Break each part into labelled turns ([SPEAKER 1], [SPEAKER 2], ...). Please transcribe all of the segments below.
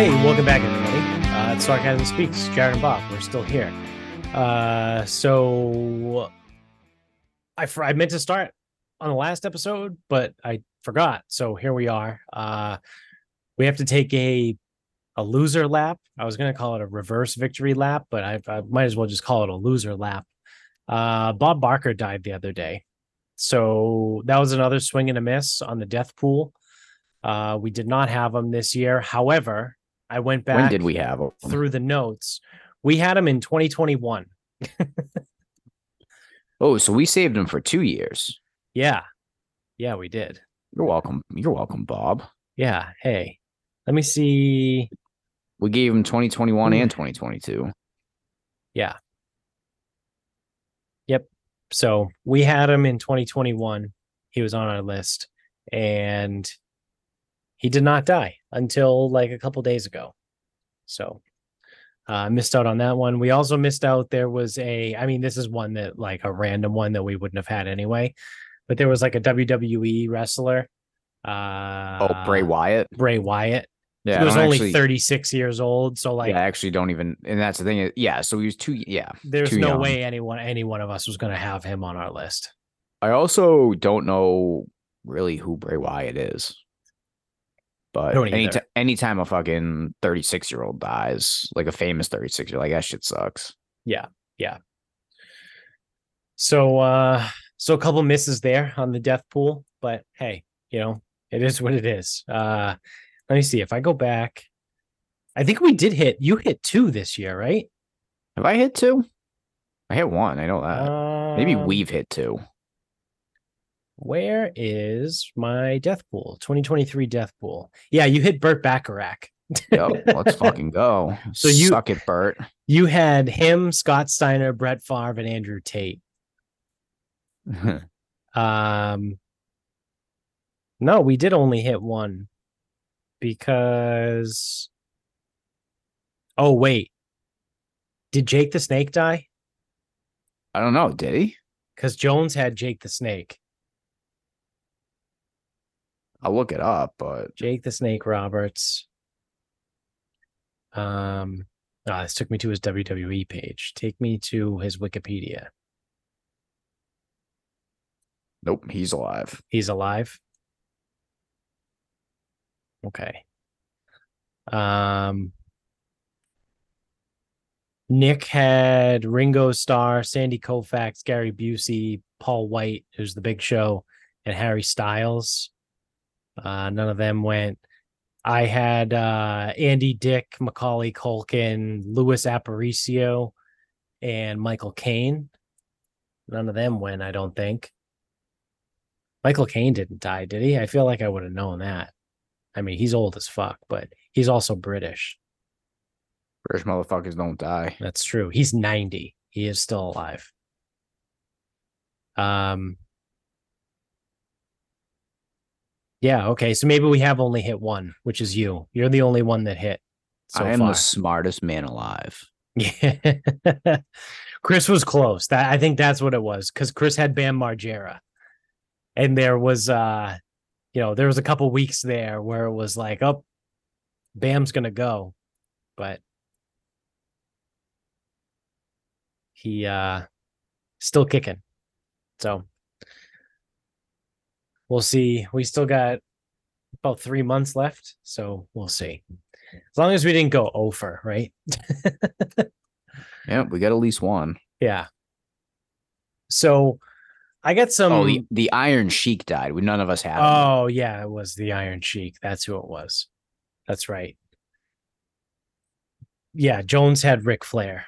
[SPEAKER 1] Hey, welcome back, everybody. Uh, it's Sarcasm Speaks. Jared and Bob, we're still here. Uh, so I I meant to start on the last episode, but I forgot. So here we are. Uh, we have to take a a loser lap. I was going to call it a reverse victory lap, but I, I might as well just call it a loser lap. Uh, Bob Barker died the other day, so that was another swing and a miss on the death pool. Uh, we did not have him this year. However, I went back.
[SPEAKER 2] When did we have him?
[SPEAKER 1] through the notes? We had him in 2021.
[SPEAKER 2] Oh, so we saved him for two years.
[SPEAKER 1] Yeah, yeah, we did.
[SPEAKER 2] You're welcome. You're welcome, Bob.
[SPEAKER 1] Yeah. Hey, let me see.
[SPEAKER 2] We gave him 2021
[SPEAKER 1] Hmm.
[SPEAKER 2] and 2022.
[SPEAKER 1] Yeah. Yep. So we had him in 2021. He was on our list and he did not die until like a couple days ago. So uh missed out on that one. We also missed out there was a I mean this is one that like a random one that we wouldn't have had anyway. But there was like a WWE wrestler uh
[SPEAKER 2] Oh, Bray Wyatt.
[SPEAKER 1] Bray Wyatt.
[SPEAKER 2] Yeah,
[SPEAKER 1] he was only
[SPEAKER 2] actually,
[SPEAKER 1] 36 years old, so like
[SPEAKER 2] yeah, I actually don't even. And that's the thing. Yeah, so he was too, Yeah,
[SPEAKER 1] there's
[SPEAKER 2] too
[SPEAKER 1] no
[SPEAKER 2] young.
[SPEAKER 1] way anyone any one of us was going to have him on our list.
[SPEAKER 2] I also don't know really who Bray Wyatt is. But any
[SPEAKER 1] either.
[SPEAKER 2] anytime a fucking 36 year old dies, like a famous 36 year old, like that shit sucks. Yeah. Yeah.
[SPEAKER 1] So uh so a couple misses there on the death pool, but hey, you know, it is what it is. Uh let me see if I go back. I think we did hit you hit two this year, right?
[SPEAKER 2] Have I hit two? I hit one. I know that. Uh, Maybe
[SPEAKER 1] Um,
[SPEAKER 2] we've hit two.
[SPEAKER 1] Where is my death pool? 2023 death pool. Yeah, you hit Burt Bacharach.
[SPEAKER 2] Yep, let's fucking go.
[SPEAKER 1] So you-
[SPEAKER 2] suck it, Burt.
[SPEAKER 1] You had him, Scott Steiner, Brett Favre, and Andrew Tate. Um, no, we did only hit one because. Oh wait, did Jake the Snake die?
[SPEAKER 2] I don't know. Did he?
[SPEAKER 1] Because Jones had Jake the Snake.
[SPEAKER 2] I'll look it up, but
[SPEAKER 1] Jake the Snake Roberts. Um, ah, this took me to his WWE page. Take me to his Wikipedia.
[SPEAKER 2] nope, he's alive.
[SPEAKER 1] He's alive. Okay. Um Nick had Ringo Starr, Sandy Koufax, Gary Busey, Paul White, who's the big show, and Harry Styles. Uh none of them went. I had uh Andy Dick, Macaulay Culkin, Louis Aparicio, and Michael Caine. None of them went, I don't think. Michael Caine didn't die, did he? I feel like I would have known that. I mean, he's old as fuck, but he's also British.
[SPEAKER 2] British motherfuckers don't die.
[SPEAKER 1] That's true. He's 90. He is still alive. Um Yeah, okay. So maybe we have only hit one, which is you. You're the only one that hit so
[SPEAKER 2] I am
[SPEAKER 1] far.
[SPEAKER 2] the smartest man alive.
[SPEAKER 1] Yeah. Chris was close. That I think that's what it was because Chris had Bam Margera. And there was uh you know, there was a couple weeks there where it was like, oh, Bam's gonna go. But he uh still kicking. So we'll see. We still got about three months left, so we'll see. As long as we didn't go over, right?
[SPEAKER 2] Yeah, we got at least one.
[SPEAKER 1] Yeah. So I got some.
[SPEAKER 2] oh, the, the Iron Sheik died. We none of us had him.
[SPEAKER 1] oh yeah, it was the Iron Sheik. That's who it was. That's right. Yeah, Jones had Ric Flair.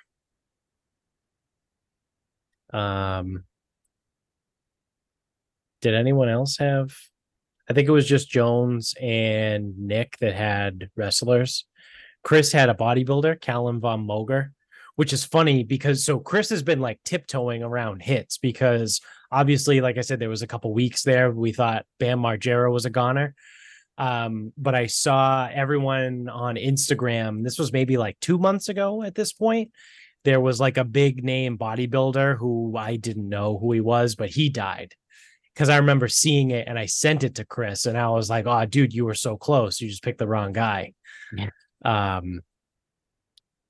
[SPEAKER 1] Um, did anyone else have? I think it was just Jones and Nick that had wrestlers. Chris had a bodybuilder, Calum von Moger, which is funny because so Chris has been like tiptoeing around hits because obviously, like I said, there was a couple weeks there we thought Bam Margera was a goner. Um, but I saw everyone on Instagram. This was maybe like two months ago at this point. There was like a big name bodybuilder who I didn't know who he was, but he died because I remember seeing it and I sent it to Chris and I was like, oh, dude, you were so close. You just picked the wrong guy.
[SPEAKER 2] Yeah.
[SPEAKER 1] Um,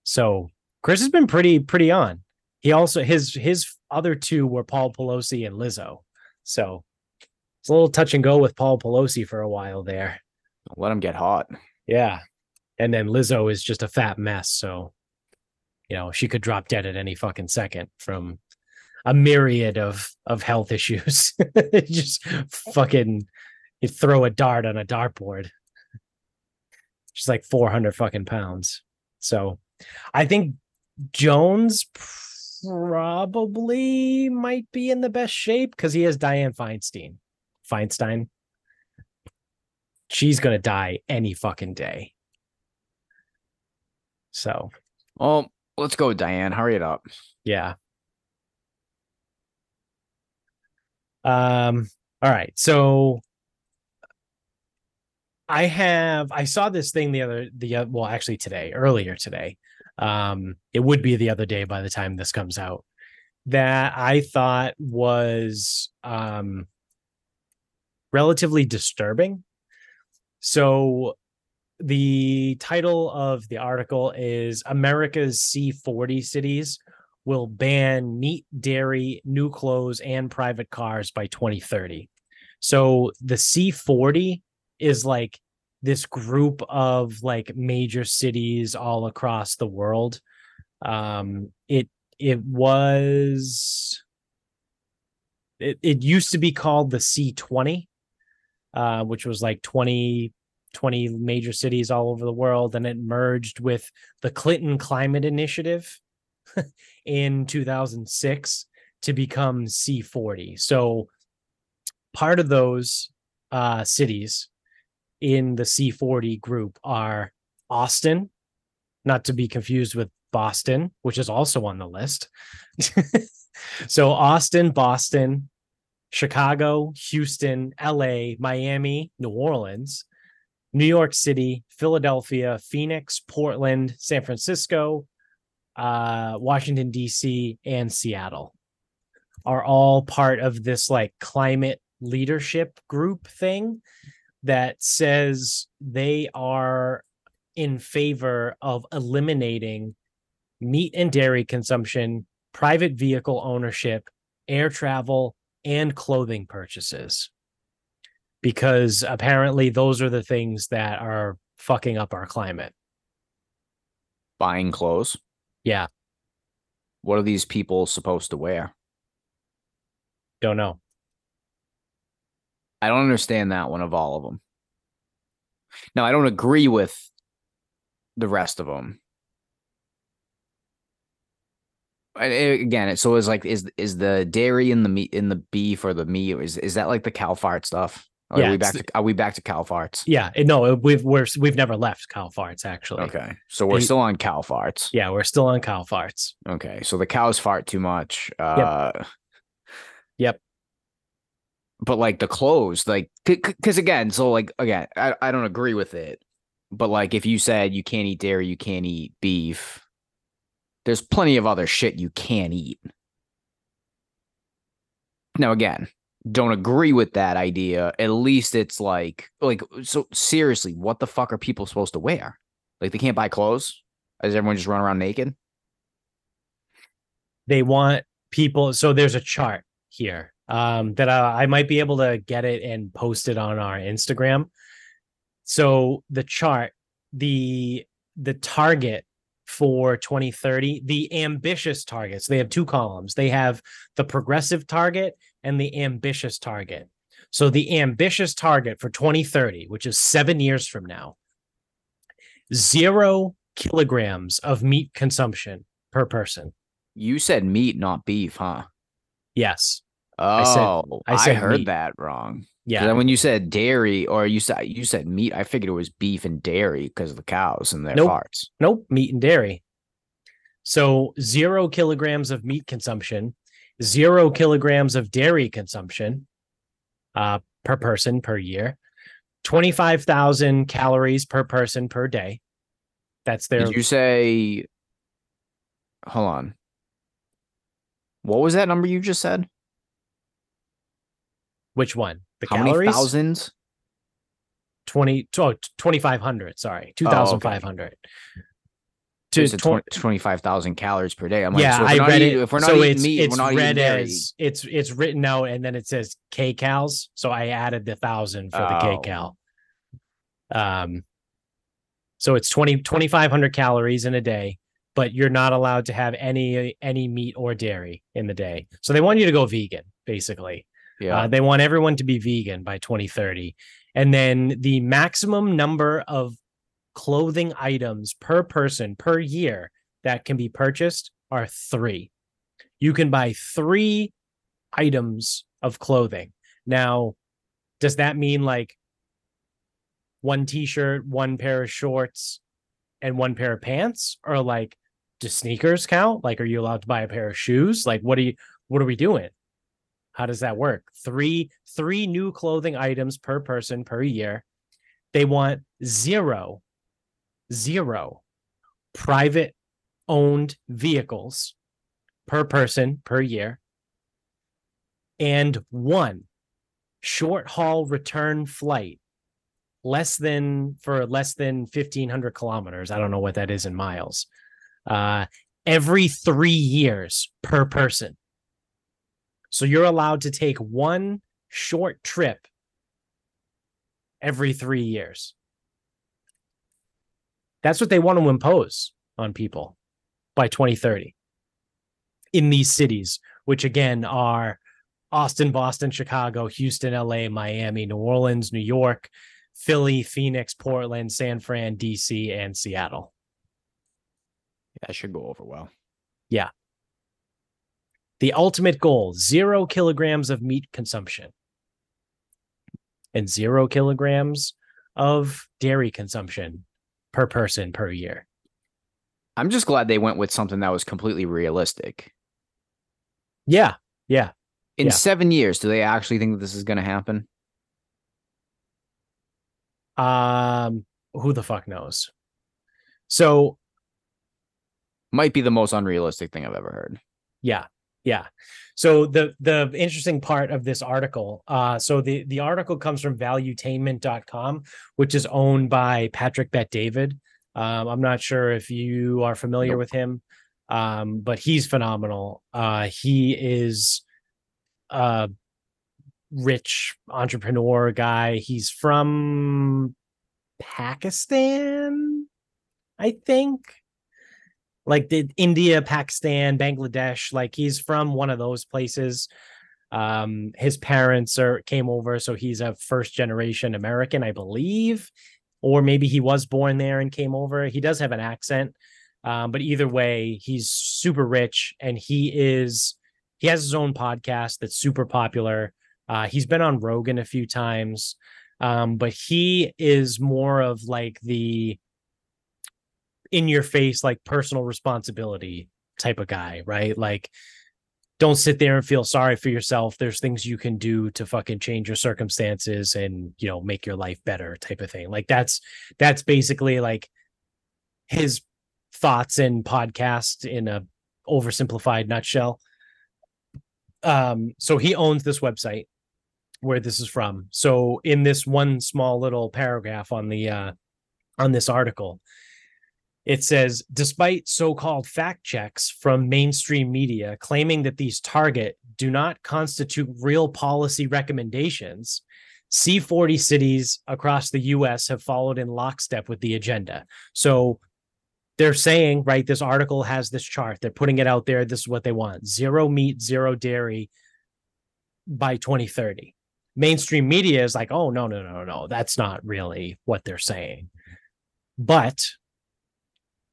[SPEAKER 1] so Chris has been pretty pretty on. He also his his other two were Paul Pelosi and Lizzo. So it's a little touch and go with Paul Pelosi for a while there.
[SPEAKER 2] Let him get hot.
[SPEAKER 1] Yeah. And then Lizzo is just a fat mess. So, you know, she could drop dead at any fucking second from a myriad of of health issues. just fucking you throw a dart on a dartboard. She's like 400 fucking pounds. So I think Jones probably might be in the best shape because he has Dianne Feinstein. Feinstein. She's gonna die any fucking day. So
[SPEAKER 2] Well, let's go, Dianne. Hurry it up.
[SPEAKER 1] yeah. Um, all right. So I have I saw this thing the other the well actually today earlier today. Um, it would be the other day by the time this comes out that I thought was um relatively disturbing. So the title of the article is America's C40 cities will ban meat, dairy, new clothes, and private cars by 2030. So the C40 is like this group of like major cities all across the world. Um, it it was it, it used to be called the C20, uh, which was like 20 20 major cities all over the world, and it merged with the Clinton Climate Initiative in 2006 to become C40. So part of those uh, cities in the C40 group are Austin, not to be confused with Boston, which is also on the list. so Austin, Boston, Chicago, Houston, LA, Miami, New Orleans, New York City, Philadelphia, Phoenix, Portland, San Francisco, uh, Washington, D.C., and Seattle are all part of this like climate leadership group thing that says they are in favor of eliminating meat and dairy consumption, private vehicle ownership, air travel, and clothing purchases. Because apparently those are the things that are fucking up our climate.
[SPEAKER 2] Buying clothes.
[SPEAKER 1] Yeah,
[SPEAKER 2] What are these people supposed to wear?
[SPEAKER 1] don't know.
[SPEAKER 2] I don't understand that one of all of them. Now, I don't agree with the rest of them. again, it so is like is is the dairy in the meat in the beef or the meat is is that like the cow fart stuff? Or
[SPEAKER 1] Yeah,
[SPEAKER 2] are we back? To, are we back to cow farts?
[SPEAKER 1] Yeah, no, we've we're we've never left cow farts actually.
[SPEAKER 2] Okay, so we're still on cow farts.
[SPEAKER 1] Yeah, we're still on cow farts.
[SPEAKER 2] Okay, so the cows fart too much. Uh,
[SPEAKER 1] Yep.
[SPEAKER 2] But like the clothes, like, because again, so like again, I, I don't agree with it. But like, if you said you can't eat dairy, you can't eat beef, there's plenty of other shit you can't eat. Now, again, don't agree with that idea. At least it's like, like, so seriously, what the fuck are people supposed to wear? Like, they can't buy clothes? Does everyone just run around naked?
[SPEAKER 1] They want people. So there's a chart here um, that I, I might be able to get it and post it on our Instagram. So the chart, the the target for 2030, the ambitious targets. They have two columns. They have the progressive target and the ambitious target. So the ambitious target for 2030, which is seven years from now, zero kilograms of meat consumption per person.
[SPEAKER 2] You said meat, not beef, huh?
[SPEAKER 1] Yes.
[SPEAKER 2] Oh,
[SPEAKER 1] said-
[SPEAKER 2] I,
[SPEAKER 1] I said
[SPEAKER 2] heard
[SPEAKER 1] meat.
[SPEAKER 2] that wrong.
[SPEAKER 1] Yeah.
[SPEAKER 2] Then when you said dairy or you said you said meat, I figured it was beef and dairy because of the cows and their
[SPEAKER 1] Nope.
[SPEAKER 2] farts.
[SPEAKER 1] Nope, meat and dairy. So zero kilograms of meat consumption, zero kilograms of dairy consumption uh, per person per year, 25,000 calories per person per day. That's their
[SPEAKER 2] Did you say? Hold on. What was that number you just said?
[SPEAKER 1] which one? The
[SPEAKER 2] How
[SPEAKER 1] calories?
[SPEAKER 2] many thousands?
[SPEAKER 1] 20 oh, 2500 sorry 2500
[SPEAKER 2] to
[SPEAKER 1] to
[SPEAKER 2] 20,
[SPEAKER 1] 20,
[SPEAKER 2] 25,000 calories per day. I'm like,
[SPEAKER 1] yeah
[SPEAKER 2] so
[SPEAKER 1] I read
[SPEAKER 2] eating,
[SPEAKER 1] it
[SPEAKER 2] if we're not
[SPEAKER 1] so
[SPEAKER 2] eating
[SPEAKER 1] it's
[SPEAKER 2] meat,
[SPEAKER 1] it's
[SPEAKER 2] we're not eating
[SPEAKER 1] read
[SPEAKER 2] dairy.
[SPEAKER 1] as it's it's written out and then it says k cals so I added the thousand for the k
[SPEAKER 2] Oh.
[SPEAKER 1] cal um so it's 20 2500 calories in a day but you're not allowed to have any any meat or dairy in the day so they want you to go vegan basically
[SPEAKER 2] yeah.
[SPEAKER 1] Uh, they want everyone to be vegan by 2030. And then the maximum number of clothing items per person per year that can be purchased are three. You can buy three items of clothing. Now, does that mean like one t shirt, one pair of shorts, and one pair of pants? Or like, do sneakers count? Like, are you allowed to buy a pair of shoes? Like, what are you, what are we doing? How does that work? Three three new clothing items per person per year. They want zero, zero private owned vehicles per person per year, and one short haul return flight less than for less than 1500 kilometers. I don't know what that is in miles. Uh, every three years per person. So you're allowed to take one short trip every three years. That's what they want to impose on people by 2030 in these cities, which again are Austin, Boston, Chicago, Houston, LA, Miami, New Orleans, New York, Philly, Phoenix, Portland, San Fran, DC, and Seattle.
[SPEAKER 2] that should go over well. Yeah.
[SPEAKER 1] The ultimate goal zero kilograms of meat consumption and zero kilograms of dairy consumption per person per year.
[SPEAKER 2] I'm just glad they went with something that was completely realistic.
[SPEAKER 1] Yeah. Yeah.
[SPEAKER 2] In
[SPEAKER 1] Yeah.
[SPEAKER 2] seven years, do they actually think that this is going to happen?
[SPEAKER 1] Um, who the fuck knows? So
[SPEAKER 2] Might be the most unrealistic thing I've ever heard.
[SPEAKER 1] Yeah. Yeah. So the the interesting part of this article, uh, so the the article comes from valuetainment.com, which is owned by Patrick Bet David. Um, I'm not sure if you are familiar
[SPEAKER 2] Nope.
[SPEAKER 1] with him, um, but he's phenomenal. Uh, he is a rich entrepreneur guy. He's from Pakistan, I think like the India, Pakistan, Bangladesh. Like he's from one of those places. Um, his parents are came over, so he's a first generation American, I believe, or maybe he was born there and came over. He does have an accent, um, but either way, he's super rich, and he is he has his own podcast that's super popular. Uh, he's been on Rogan a few times, um, but he is more of like the in your face like personal responsibility type of guy, right? Like don't sit there and feel sorry for yourself. There's things you can do to fucking change your circumstances and, you know, make your life better type of thing. Like that's that's basically like his thoughts and podcast in a oversimplified nutshell. Um so he owns this website where this is from. So in this one small little paragraph on the uh on this article, it says despite so-called fact checks from mainstream media claiming that these target do not constitute real policy recommendations c40 cities across the us have followed in lockstep with the agenda. So they're saying right this article has this chart. They're putting it out there. This is what they want. Zero meat zero dairy by 2030 mainstream media is like oh no no no no. That's not really what they're saying. But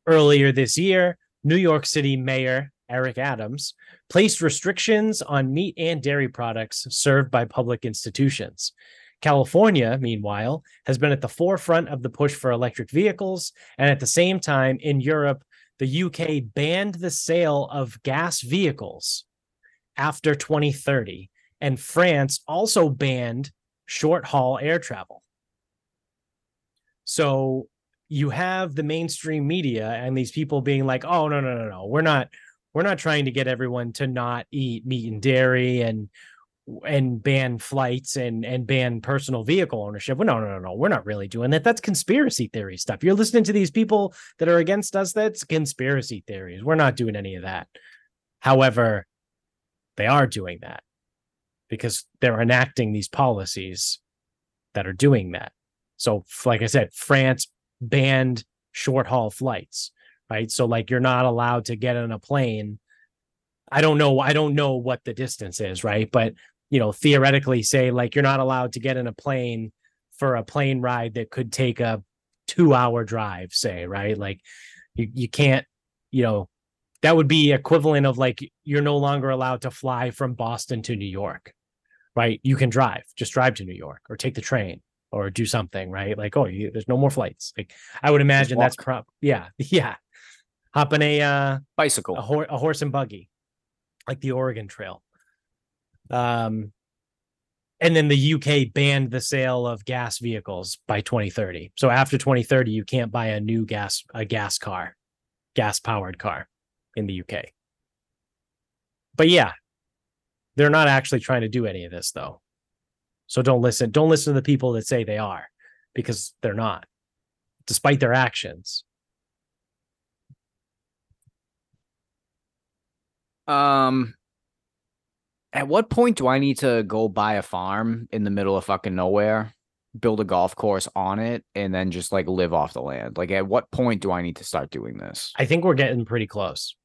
[SPEAKER 1] Earlier this year, New York City Mayor Eric Adams placed restrictions on meat and dairy products served by public institutions. California, meanwhile, has been at the forefront of the push for electric vehicles. And at the same time, in Europe, the UK banned the sale of gas vehicles after 2030. And France also banned short haul air travel. So you have the mainstream media and these people being like, "Oh no, no, no, no, we're not, we're not trying to get everyone to not eat meat and dairy, and and ban flights and and ban personal vehicle ownership. Well, no, no, no, no. We're not really doing that. That's conspiracy theory stuff. You're listening to these people that are against us. That's conspiracy theories. We're not doing any of that. However, they are doing that because they're enacting these policies that are doing that. So, like I said, France banned short haul flights, right? So, like, you're not allowed to get on a plane. I don't know. I don't know what the distance is, right? But, you know, theoretically, say, like, you're not allowed to get in a plane for a plane ride that could take a two hour drive, say, right? Like, you, you can't, you know, that would be equivalent of like you're no longer allowed to fly from Boston to New York, right? You can drive, just drive to New York or take the train or do something, right? Like, oh, you, there's no more flights. Like, I would imagine that's prop. Yeah, yeah. Hop in a uh,
[SPEAKER 2] bicycle,
[SPEAKER 1] a, hor- a horse and buggy, like the Oregon Trail. Um, and then the UK banned the sale of gas vehicles by 2030. So after 2030, you can't buy a new gas a gas car, gas powered car in the UK. But yeah, they're not actually trying to do any of this though. So don't listen. Don't listen to the people that say they are because they're not, despite their actions.
[SPEAKER 2] Um, at what point do I need to go buy a farm in the middle of fucking nowhere, build a golf course on it, and then just like live off the land? Like, at what point do I need to start doing this?
[SPEAKER 1] I think we're getting pretty close.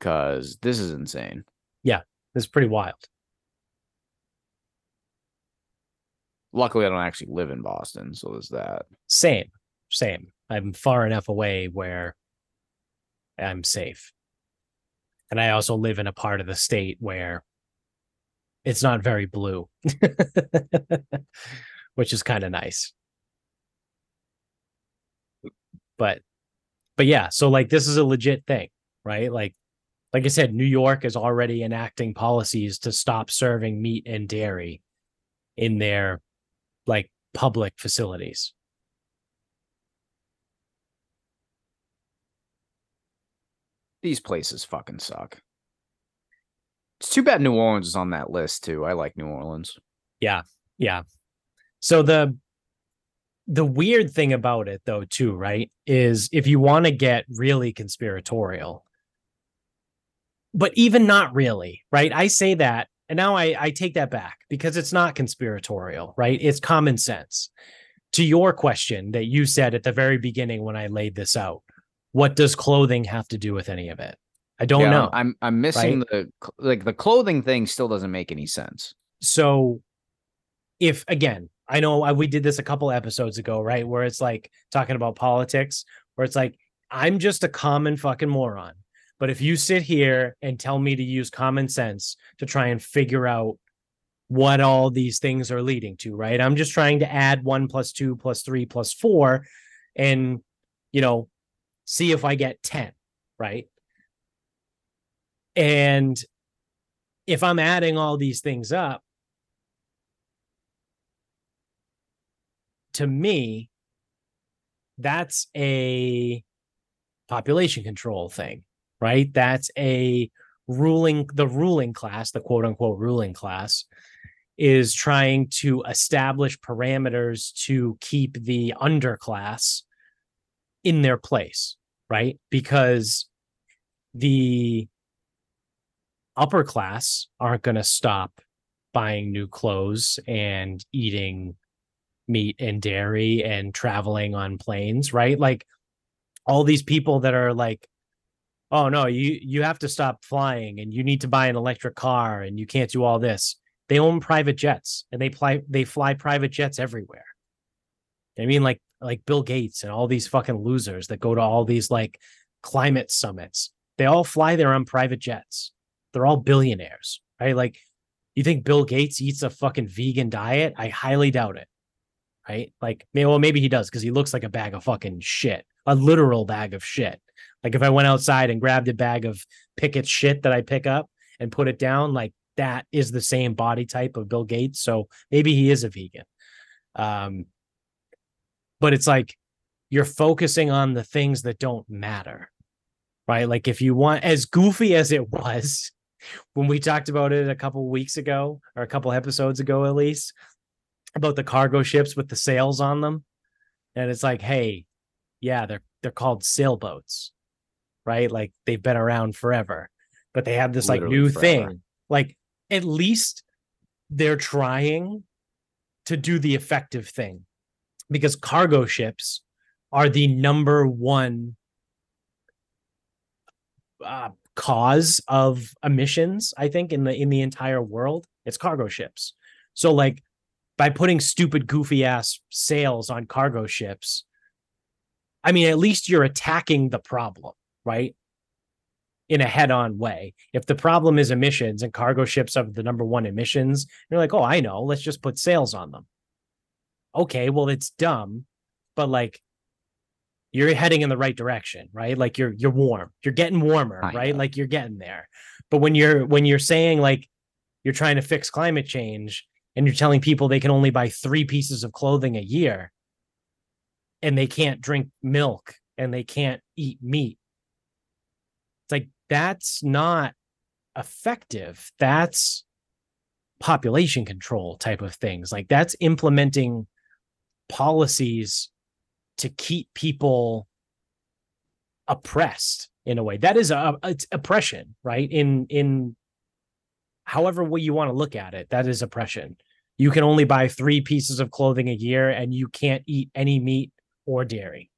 [SPEAKER 2] Because this is insane.
[SPEAKER 1] Yeah, this is pretty wild.
[SPEAKER 2] Luckily, I don't actually live in Boston, so there's that.
[SPEAKER 1] Same, same. I'm far enough away where I'm safe. And I also live in a part of the state where it's not very blue, which is kind of nice. But, but yeah, so like this is a legit thing, right? Like, like I said, New York is already enacting policies to stop serving meat and dairy in their like public facilities.
[SPEAKER 2] These places fucking suck. It's too bad New Orleans is on that list too. I like New Orleans.
[SPEAKER 1] Yeah. Yeah. So the the weird thing about it though too, right, is if you want to get really conspiratorial, but even not really, right? I say that and now I, I take that back because it's not conspiratorial, right? It's common sense. To your question that you said at the very beginning when I laid this out, what does clothing have to do with any of it? I don't yeah, know.
[SPEAKER 2] I'm I'm missing right? the like the clothing thing still doesn't make any sense.
[SPEAKER 1] So if again, I know I, we did this a couple episodes ago, right? Where it's like talking about politics, where it's like I'm just a common fucking moron. But if you sit here and tell me to use common sense to try and figure out what all these things are leading to, right? I'm just trying to add one plus two plus three plus four and, you know, see if I get 10, right? And if I'm adding all these things up, to me, that's a population control thing right? That's a ruling, the ruling class, the quote unquote ruling class, is trying to establish parameters to keep the underclass in their place, right? Because the upper class aren't going to stop buying new clothes and eating meat and dairy and traveling on planes, right? Like all these people that are like oh no you you have to stop flying and you need to buy an electric car and you can't do all this. They own private jets and they fly they fly private jets everywhere. I mean? Like like bill gates and all these fucking losers that go to all these like climate summits. They all fly their own private jets. They're all billionaires right? Like you think bill gates eats a fucking vegan diet? I highly doubt it right? Like well maybe he does because he looks like a bag of fucking shit a literal bag of shit like if I went outside and grabbed a bag of Pickett shit that I pick up and put it down, like that is the same body type of Bill Gates. So maybe he is a vegan. Um, but it's like you're focusing on the things that don't matter, right? Like if you want, as goofy as it was, when we talked about it a couple weeks ago or a couple episodes ago at least about the cargo ships with the sails on them and it's like hey yeah they're they're called sailboats right? Like they've been around forever but they have this like new
[SPEAKER 2] forever.
[SPEAKER 1] thing like at least they're trying to do the effective thing because cargo ships are the number one uh, cause of emissions i think in the in the entire world. It's cargo ships. So like by putting stupid goofy ass sails on cargo ships i mean at least you're attacking the problem right? In a head-on way. If the problem is emissions and cargo ships are the number one emissions you're like oh i know. Let's just put sails on them. Okay well it's dumb but like you're heading in the right direction right? Like you're you're warm. You're getting warmer
[SPEAKER 2] Kinda.
[SPEAKER 1] right? like you're getting there. But when you're when you're saying like you're trying to fix climate change and you're telling people they can only buy three pieces of clothing a year and they can't drink milk and they can't eat meat that's not effective. That's population control type of things. Like that's implementing policies to keep people oppressed in a way. That is a it's oppression right? In in however way you want to look at it that is oppression. You can only buy three pieces of clothing a year and you can't eat any meat or dairy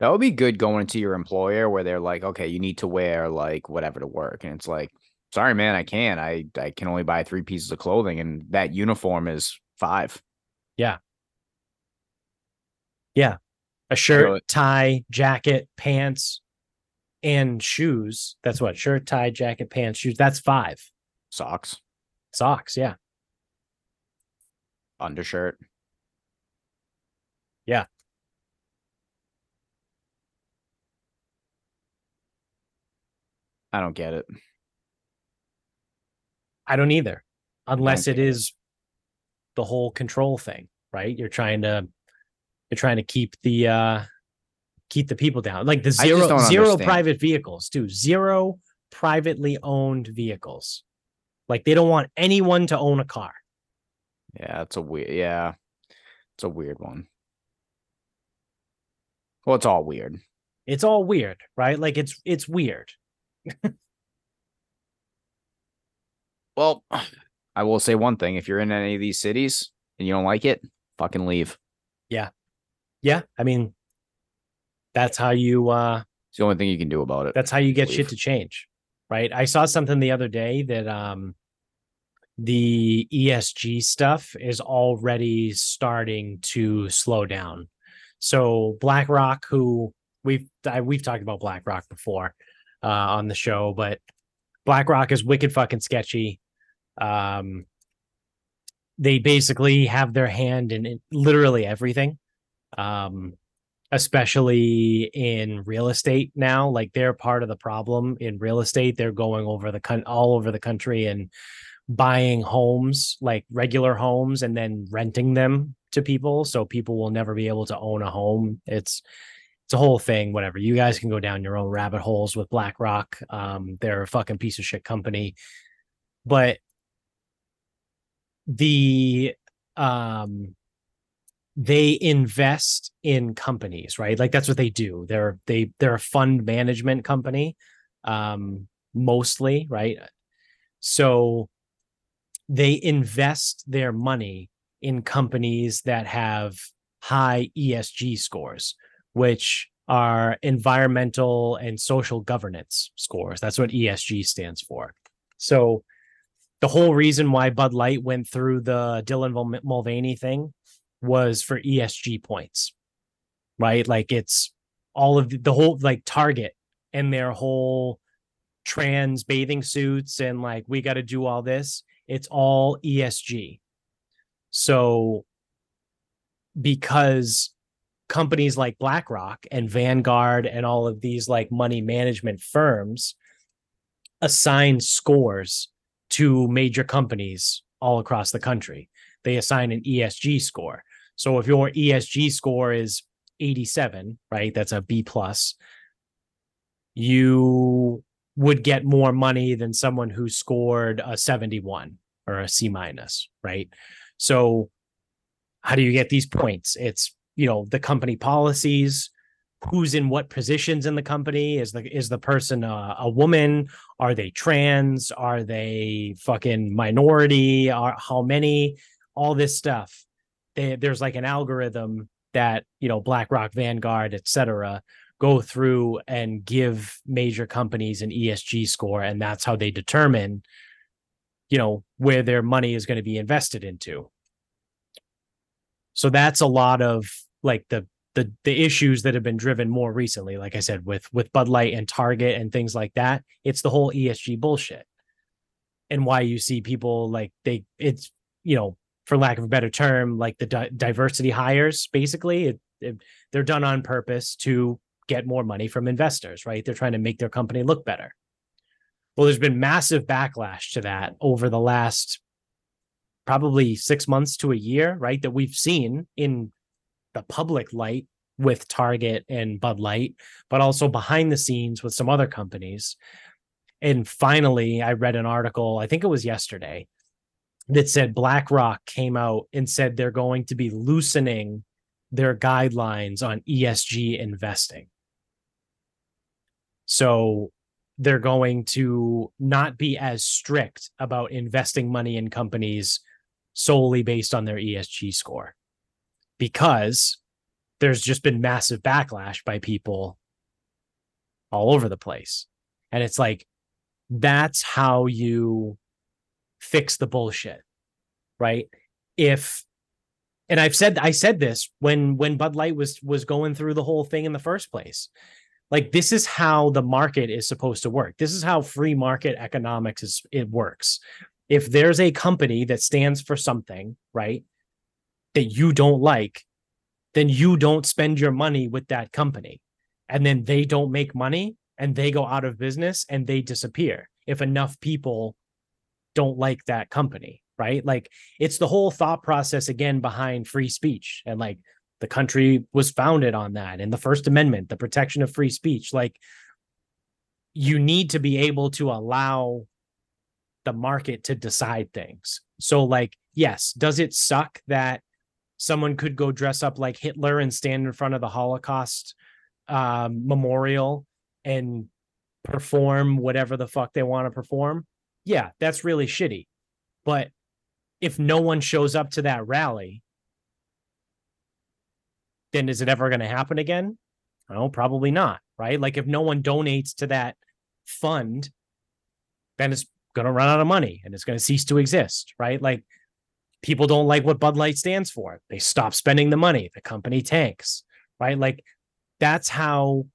[SPEAKER 2] That would be good going to your employer where they're like, okay, you need to wear like whatever to work. And it's like, sorry, man, I can't. I, I can only buy three pieces of clothing and that uniform is five. Yeah. Yeah.
[SPEAKER 1] a shirt, tie, jacket, pants, and shoes. That's what shirt, tie, jacket, pants, shoes. That's five
[SPEAKER 2] Socks,
[SPEAKER 1] socks. Yeah.
[SPEAKER 2] undershirt.
[SPEAKER 1] Yeah.
[SPEAKER 2] I don't get it.
[SPEAKER 1] I don't either, unless it
[SPEAKER 2] get it.
[SPEAKER 1] is the whole control thing, right? You're trying to you're trying to keep the uh keep the people down. Like the zero
[SPEAKER 2] don't
[SPEAKER 1] zero
[SPEAKER 2] understand.
[SPEAKER 1] private vehicles, too. Zero privately owned vehicles. Like they don't want anyone to own a car.
[SPEAKER 2] Yeah, it's a weird. Yeah, it's a weird one. Well, it's all weird.
[SPEAKER 1] It's all weird, right? Like it's it's weird.
[SPEAKER 2] Well, I will say one thing: if you're in any of these cities and you don't like it, fucking leave.
[SPEAKER 1] Yeah, yeah. I mean that's how you uh
[SPEAKER 2] It's the only thing you can do about it.
[SPEAKER 1] that's how you get shit to change right i saw something the other day that um the esg stuff is already starting to slow down so blackrock who we've I, we've talked about blackrock before uh on the show but blackrock is wicked fucking sketchy. Um they basically have their hand in, literally everything um especially in real estate now. Like they're part of the problem in real estate. They're going over the con- all over the country and buying homes like regular homes and then renting them to people. So people will never be able to own a home. It's it's a whole thing whatever. You guys can go down your own rabbit holes with blackrock. Um they're a fucking piece of shit company. But the um they invest in companies right? Like that's what they do. They're they they're a fund management company um mostly right? So they invest their money in companies that have high ESG scores which are environmental and social governance scores that's what ESG stands for so the whole reason why Bud Light went through the Dylan Mulvaney thing was for ESG points, right? Like it's all of the, the whole like Target and their whole trans bathing suits and like we got to do all this. It's all ESG. So because companies like BlackRock and Vanguard and all of these like money management firms assign scores to major companies all across the country. They assign an ESG score. So if your ESG score is 87, right? That's a B plus. You would get more money than someone who scored a 71 or a C minus, right? So how do you get these points? It's, you know, the company policies, who's in what positions in the company is the is the person a, a woman? Are they trans? Are they fucking minority? Are how many? All this stuff. They, there's like an algorithm that you know blackrock vanguard etc go through and give major companies an esg score and that's how they determine you know where their money is going to be invested into. So that's a lot of like the the the issues that have been driven more recently like i said with with bud light and target and things like that it's the whole esg bullshit. And why you see people like they it's you know for lack of a better term like the di- diversity hires basically it, it, they're done on purpose to get more money from investors right? They're trying to make their company look better. Well there's been massive backlash to that over the last probably 6 months to a year right that we've seen in the public light with Target and Bud Light, but also behind the scenes with some other companies. And finally, I read an article, I think it was yesterday, that said BlackRock came out and said they're going to be loosening their guidelines on ESG investing. So they're going to not be as strict about investing money in companies solely based on their ESG score because there's just been massive backlash by people all over the place. And it's like, that's how you fix the bullshit, right? If, and I've said, I said this when, when Bud Light was, was going through the whole thing in the first place. Like, this is how the market is supposed to work. This is how free market economics is, it works. If there's a company that stands for something, right? That you don't like, then you don't spend your money with that company. And then they don't make money and they go out of business and they disappear if enough people don't like that company, right? Like it's the whole thought process again behind free speech and like the country was founded on that and the first amendment, the protection of free speech. Like you need to be able to allow the market to decide things. So like yes, does it suck that someone could go dress up like Hitler and stand in front of the Holocaust um, memorial and perform whatever the fuck they want to perform. Yeah, that's really shitty. But if no one shows up to that rally, then is it ever going to happen again? No, probably not. Right. Like if no one donates to that fund, then it's going to run out of money and it's going to cease to exist. Right. Like people don't like what Bud Light stands for. They stop spending the money. The company tanks, right? Like that's how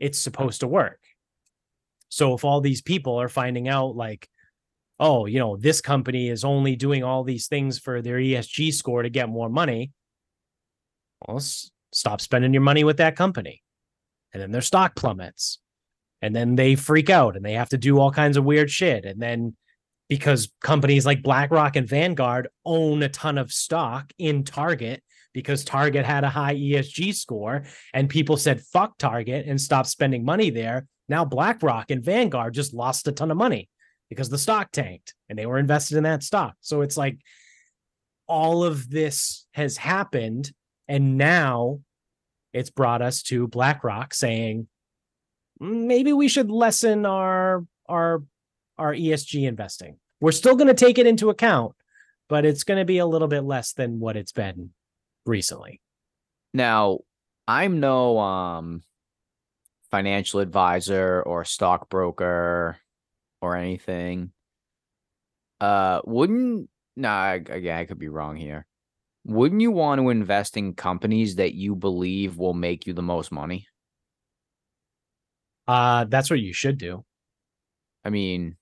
[SPEAKER 1] it's supposed to work. So if all these people are finding out, like, oh, you know, this company is only doing all these things for their ESG score to get more money, well, stop spending your money with that company. And then their stock plummets. And then they freak out and they have to do all kinds of weird shit. And then because companies like BlackRock and Vanguard own a ton of stock in Target because Target had a high ESG score and people said fuck Target and stopped spending money there. Now BlackRock and Vanguard just lost a ton of money because the stock tanked and they were invested in that stock. So it's like all of this has happened and now it's brought us to BlackRock saying "Mm, maybe we should lessen our our our ESG investing. We're still going to take it into account, but it's going to be a little bit less than what it's been recently.
[SPEAKER 2] Now, I'm no um financial advisor or stockbroker or anything. Uh wouldn't nah, again, I could be wrong here. Wouldn't you want to invest in companies that you believe will make you the most money?
[SPEAKER 1] Uh, that's what you should do.
[SPEAKER 2] I mean,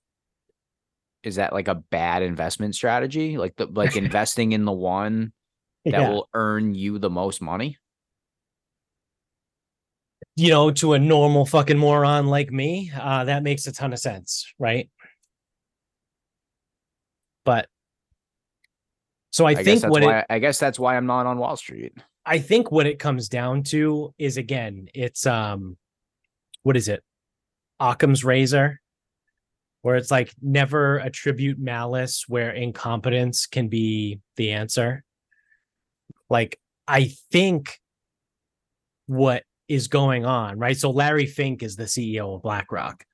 [SPEAKER 2] is that like a bad investment strategy? Like the like investing in the one that
[SPEAKER 1] yeah.
[SPEAKER 2] will earn you the most money?
[SPEAKER 1] you know, to a normal fucking moron like me, uh, that makes a ton of sense, right? But so I,
[SPEAKER 2] I,
[SPEAKER 1] think what
[SPEAKER 2] why
[SPEAKER 1] it,
[SPEAKER 2] I guess that's why I'm not on Wall Street.
[SPEAKER 1] I think what it comes down to is again, it's um, what is it? Occam's razor, where it's like never attribute malice where incompetence can be the answer. Like, I think what is going on, right? So, Larry Fink is the CEO of BlackRock.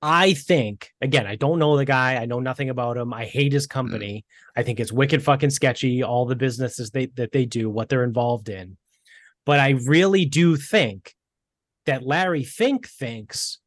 [SPEAKER 1] I think, again, I don't know the guy. I know nothing about him. I hate his company. Mm. I think it's wicked fucking sketchy, all the businesses they, that they do, what they're involved in. But I really do think that Larry Fink thinks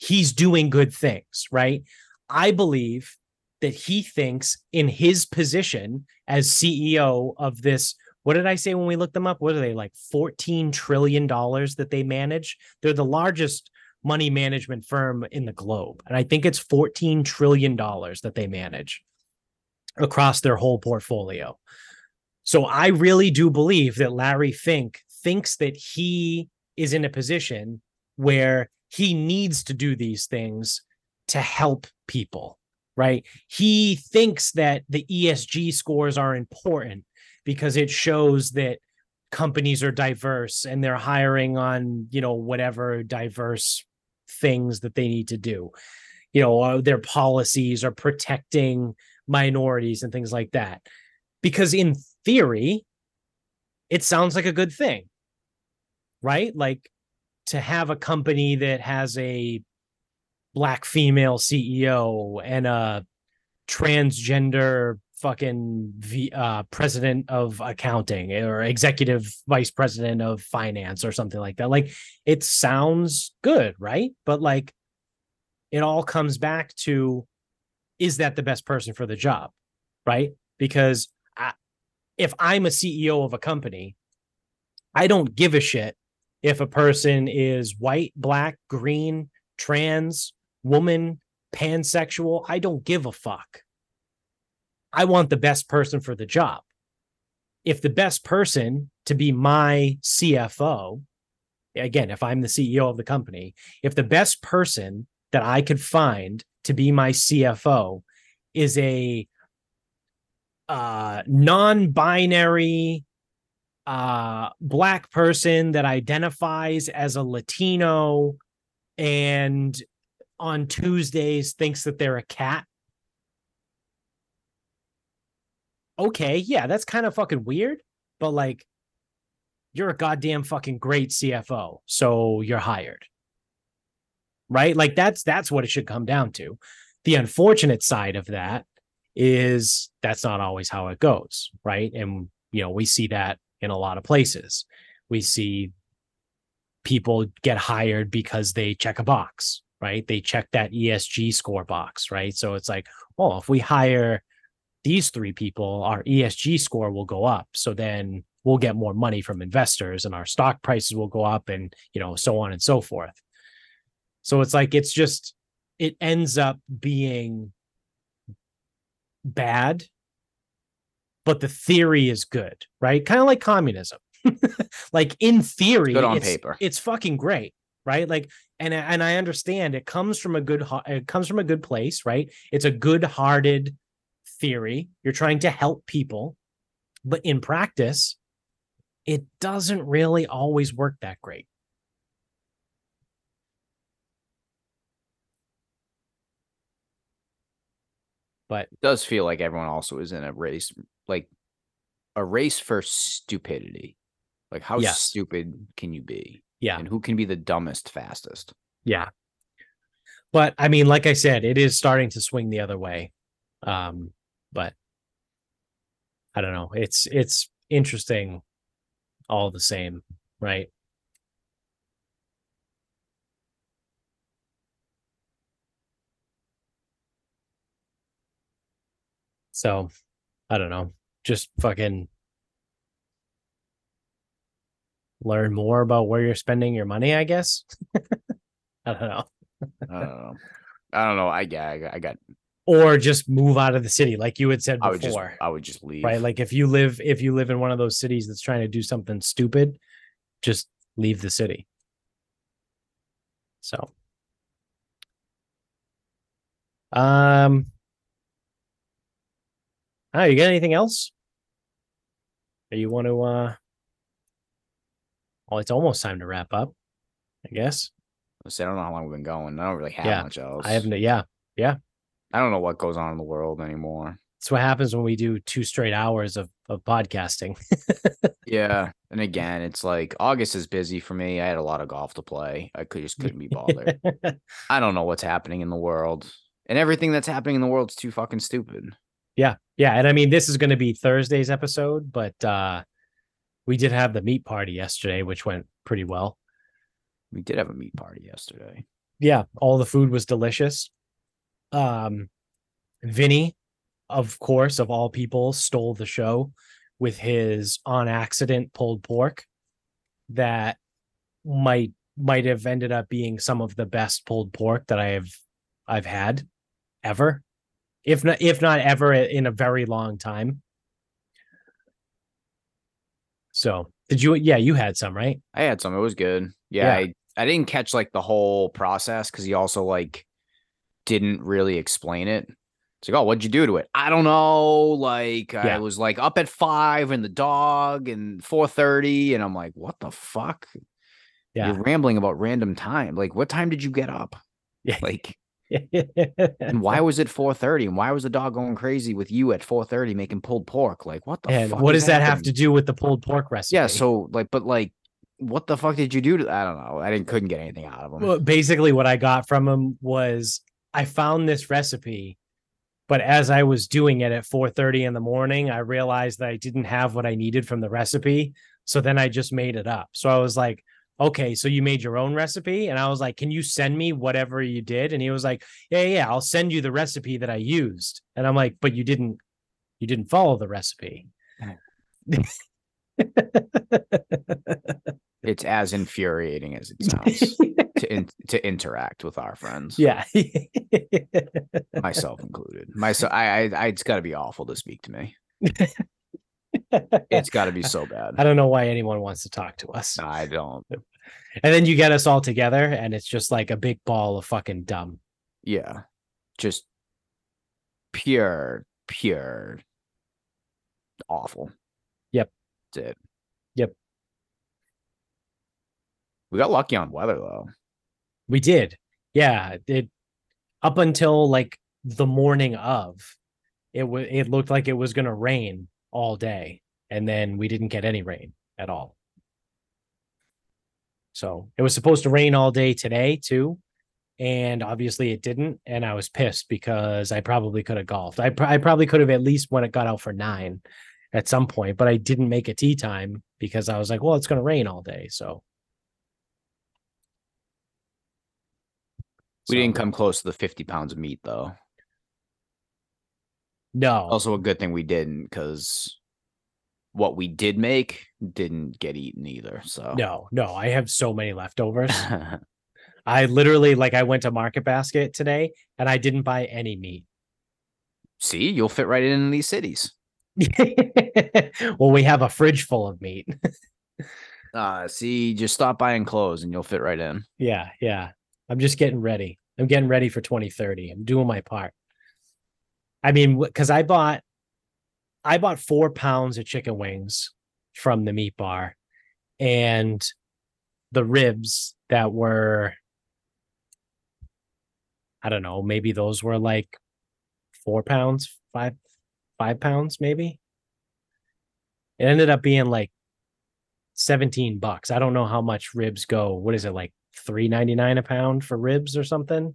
[SPEAKER 1] he's doing good things, right? I believe that he thinks in his position as CEO of this. What did I say when we looked them up? What are they like $14 trillion that they manage? They're the largest money management firm in the globe. And I think it's $14 trillion that they manage across their whole portfolio. So I really do believe that Larry Fink thinks that he is in a position where he needs to do these things to help people, right? He thinks that the ESG scores are important because it shows that companies are diverse and they're hiring on, you know, whatever diverse things that they need to do. You know, uh, their policies are protecting minorities and things like that. Because in theory, it sounds like a good thing, right? Like to have a company that has a black female CEO and a transgender fucking v, uh, president of accounting or executive vice president of finance or something like that. Like it sounds good, right? But like it all comes back to is that the best person for the job, right? Because I, if I'm a CEO of a company, I don't give a shit if a person is white, black, green, trans, woman, pansexual. I don't give a fuck I want the best person for the job. If the best person to be my CFO, again, if I'm the CEO of the company, if the best person that I could find to be my CFO is a uh, non-binary uh, black person that identifies as a Latino and on Tuesdays thinks that they're a cat okay, yeah, that's kind of fucking weird, but like you're a goddamn fucking great CFO, so you're hired. Right? Like that's that's what it should come down to. The unfortunate side of that is that's not always how it goes, right? And you know, we see that in a lot of places. We see people get hired because they check a box, right? They check that ESG score box, right? So it's like, well, if we hire these three people, our ESG score will go up. So then we'll get more money from investors and our stock prices will go up and, you know, so on and so forth. So it's like, it's just, it ends up being bad, but the theory is good, right? Kind of like communism. like in theory,
[SPEAKER 2] good on
[SPEAKER 1] it's,
[SPEAKER 2] paper.
[SPEAKER 1] It's fucking great, right? Like, and and I understand it comes from a good it comes from a good place, right? It's a good-hearted theory, you're trying to help people, but in practice, it doesn't really always work that great. But
[SPEAKER 2] it does feel like everyone also is in a race, like a race for stupidity. Like, how yes. stupid can you be?
[SPEAKER 1] Yeah.
[SPEAKER 2] And who can be the dumbest fastest?
[SPEAKER 1] Yeah. But I mean, like I said, it is starting to swing the other way. Um, but I don't know. It's it's interesting all the same, right? So, I don't know. Just fucking learn more about where you're spending your money, I guess. I don't know.
[SPEAKER 2] I don't know. I don't know. I, I, I got
[SPEAKER 1] or just move out of the city like you had said before.
[SPEAKER 2] I would just I would just leave.
[SPEAKER 1] Right? Like if you live if you live in one of those cities that's trying to do something stupid, just leave the city. So um Oh, you got anything else? Or you want to uh well it's almost time to wrap up, I guess.
[SPEAKER 2] I don't know how long we've been going. I don't really have yeah, much else.
[SPEAKER 1] I haven't yeah. Yeah.
[SPEAKER 2] I don't know what goes on in the world anymore.
[SPEAKER 1] It's what happens when we do two straight hours of, of podcasting.
[SPEAKER 2] Yeah. And again, it's like August is busy for me. I had a lot of golf to play. I could just couldn't be bothered. I don't know what's happening in the world. And everything that's happening in the world is too fucking stupid.
[SPEAKER 1] Yeah. Yeah. And I mean, this is going to be Thursday's episode, but uh, we did have the meat party yesterday, which went pretty well.
[SPEAKER 2] We did have a meat party yesterday.
[SPEAKER 1] yeah, all the food was delicious. Um, Vinny, of course, of all people, stole the show with his on accident pulled pork that might might have ended up being some of the best pulled pork that I have I've had ever, if not if not ever in a very long time. So did you? Yeah, you had some, right?
[SPEAKER 2] I had some. It was good. Yeah.
[SPEAKER 1] Yeah.
[SPEAKER 2] I, I didn't catch like the whole process because he also like didn't really explain it. It's like, oh, what'd you do to it? I don't know. Like I was like up at five and the dog and four thirty, and I'm like, what the fuck?
[SPEAKER 1] Yeah.
[SPEAKER 2] You're rambling about random time. Like, what time did you get up?
[SPEAKER 1] Yeah.
[SPEAKER 2] Like, and why was it 4:30? And why was the dog going crazy with you at 4:30 making pulled pork? Like, what the
[SPEAKER 1] and
[SPEAKER 2] fuck?
[SPEAKER 1] what does that have to do with the pulled pork recipe?
[SPEAKER 2] Yeah, so like, but like, what the fuck did you do to? I don't know. I didn't couldn't get anything out of him.
[SPEAKER 1] Well, basically what I got from him was I found this recipe, but as I was doing it at 4:30 in the morning, I realized that I didn't have what I needed from the recipe. So then I just made it up. So I was like, okay, so you made your own recipe? And I was like, can you send me whatever you did? And he was like, yeah, yeah, I'll send you the recipe that I used. And I'm like, but you didn't, you didn't follow the recipe.
[SPEAKER 2] It's as infuriating as it sounds to in, to interact with our friends.
[SPEAKER 1] yeah.
[SPEAKER 2] myself included. Myself, I, I, I it's got to be awful to speak to me. It's got to be so bad.
[SPEAKER 1] I don't know why anyone wants to talk to us.
[SPEAKER 2] I don't.
[SPEAKER 1] And then you get us all together and it's just like a big ball of fucking dumb.
[SPEAKER 2] Yeah, just pure, pure, awful.
[SPEAKER 1] Yep.
[SPEAKER 2] That's it.
[SPEAKER 1] Yep.
[SPEAKER 2] We got lucky on weather though.
[SPEAKER 1] We did. Yeah, it up until like the morning of it was it looked like it was going to rain all day and then we didn't get any rain at all. So, it was supposed to rain all day today too. And obviously it didn't and I was pissed because I probably could have golfed. I, pr- I probably could have at least when it got out for 9 at some point, but I didn't make a tee time because I was like, well, it's going to rain all day, so
[SPEAKER 2] We didn't come close to the 50 pounds of meat though.
[SPEAKER 1] No.
[SPEAKER 2] Also, a good thing we didn't because what we did make didn't get eaten either. So
[SPEAKER 1] No, no, I have so many leftovers. I literally like I went to Market Basket today and I didn't buy any meat.
[SPEAKER 2] See, you'll fit right in these cities.
[SPEAKER 1] well, we have a fridge full of meat.
[SPEAKER 2] Uh, see, just stop buying clothes and you'll fit right in.
[SPEAKER 1] yeah, yeah. I'm just getting ready. I'm getting ready for 2030. I'm doing my part. I mean, because I bought I bought four pounds of chicken wings from the meat bar and the ribs that were I don't know, maybe those were like four pounds, five, five pounds, maybe. It ended up being like 17 bucks. I don't know how much ribs go. What is it like 3.99 a pound for ribs or something?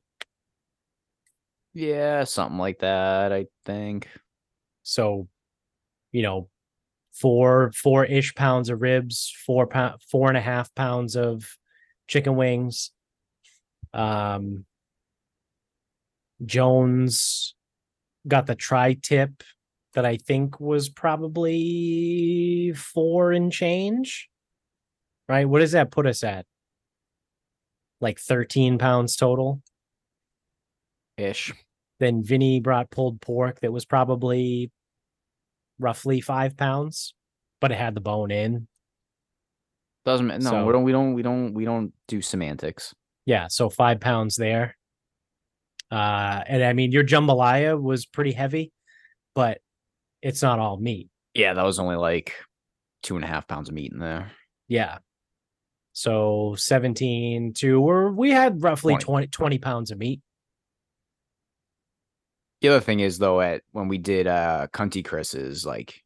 [SPEAKER 2] Yeah, something like that, I think.
[SPEAKER 1] So, you know, four four ish pounds of ribs, four pound four and a half pounds of chicken wings. Um Jones got the tri tip that I think was probably four and change. Right? What does that put us at? Like 13 pounds total.
[SPEAKER 2] Ish.
[SPEAKER 1] Then Vinny brought pulled pork that was probably roughly five pounds, but it had the bone in.
[SPEAKER 2] Doesn't matter. No,
[SPEAKER 1] So-
[SPEAKER 2] we don't we don't we don't we don't do semantics.
[SPEAKER 1] Yeah, so five pounds there. Uh, and I mean, your jambalaya was pretty heavy, but it's not all meat.
[SPEAKER 2] Yeah, that was only like two and a half pounds of meat in there.
[SPEAKER 1] Yeah. So 17 to, or we had roughly
[SPEAKER 2] 20.
[SPEAKER 1] 20, 20 pounds of meat.
[SPEAKER 2] The other thing is though, at when we did uh Cunty Chris's, like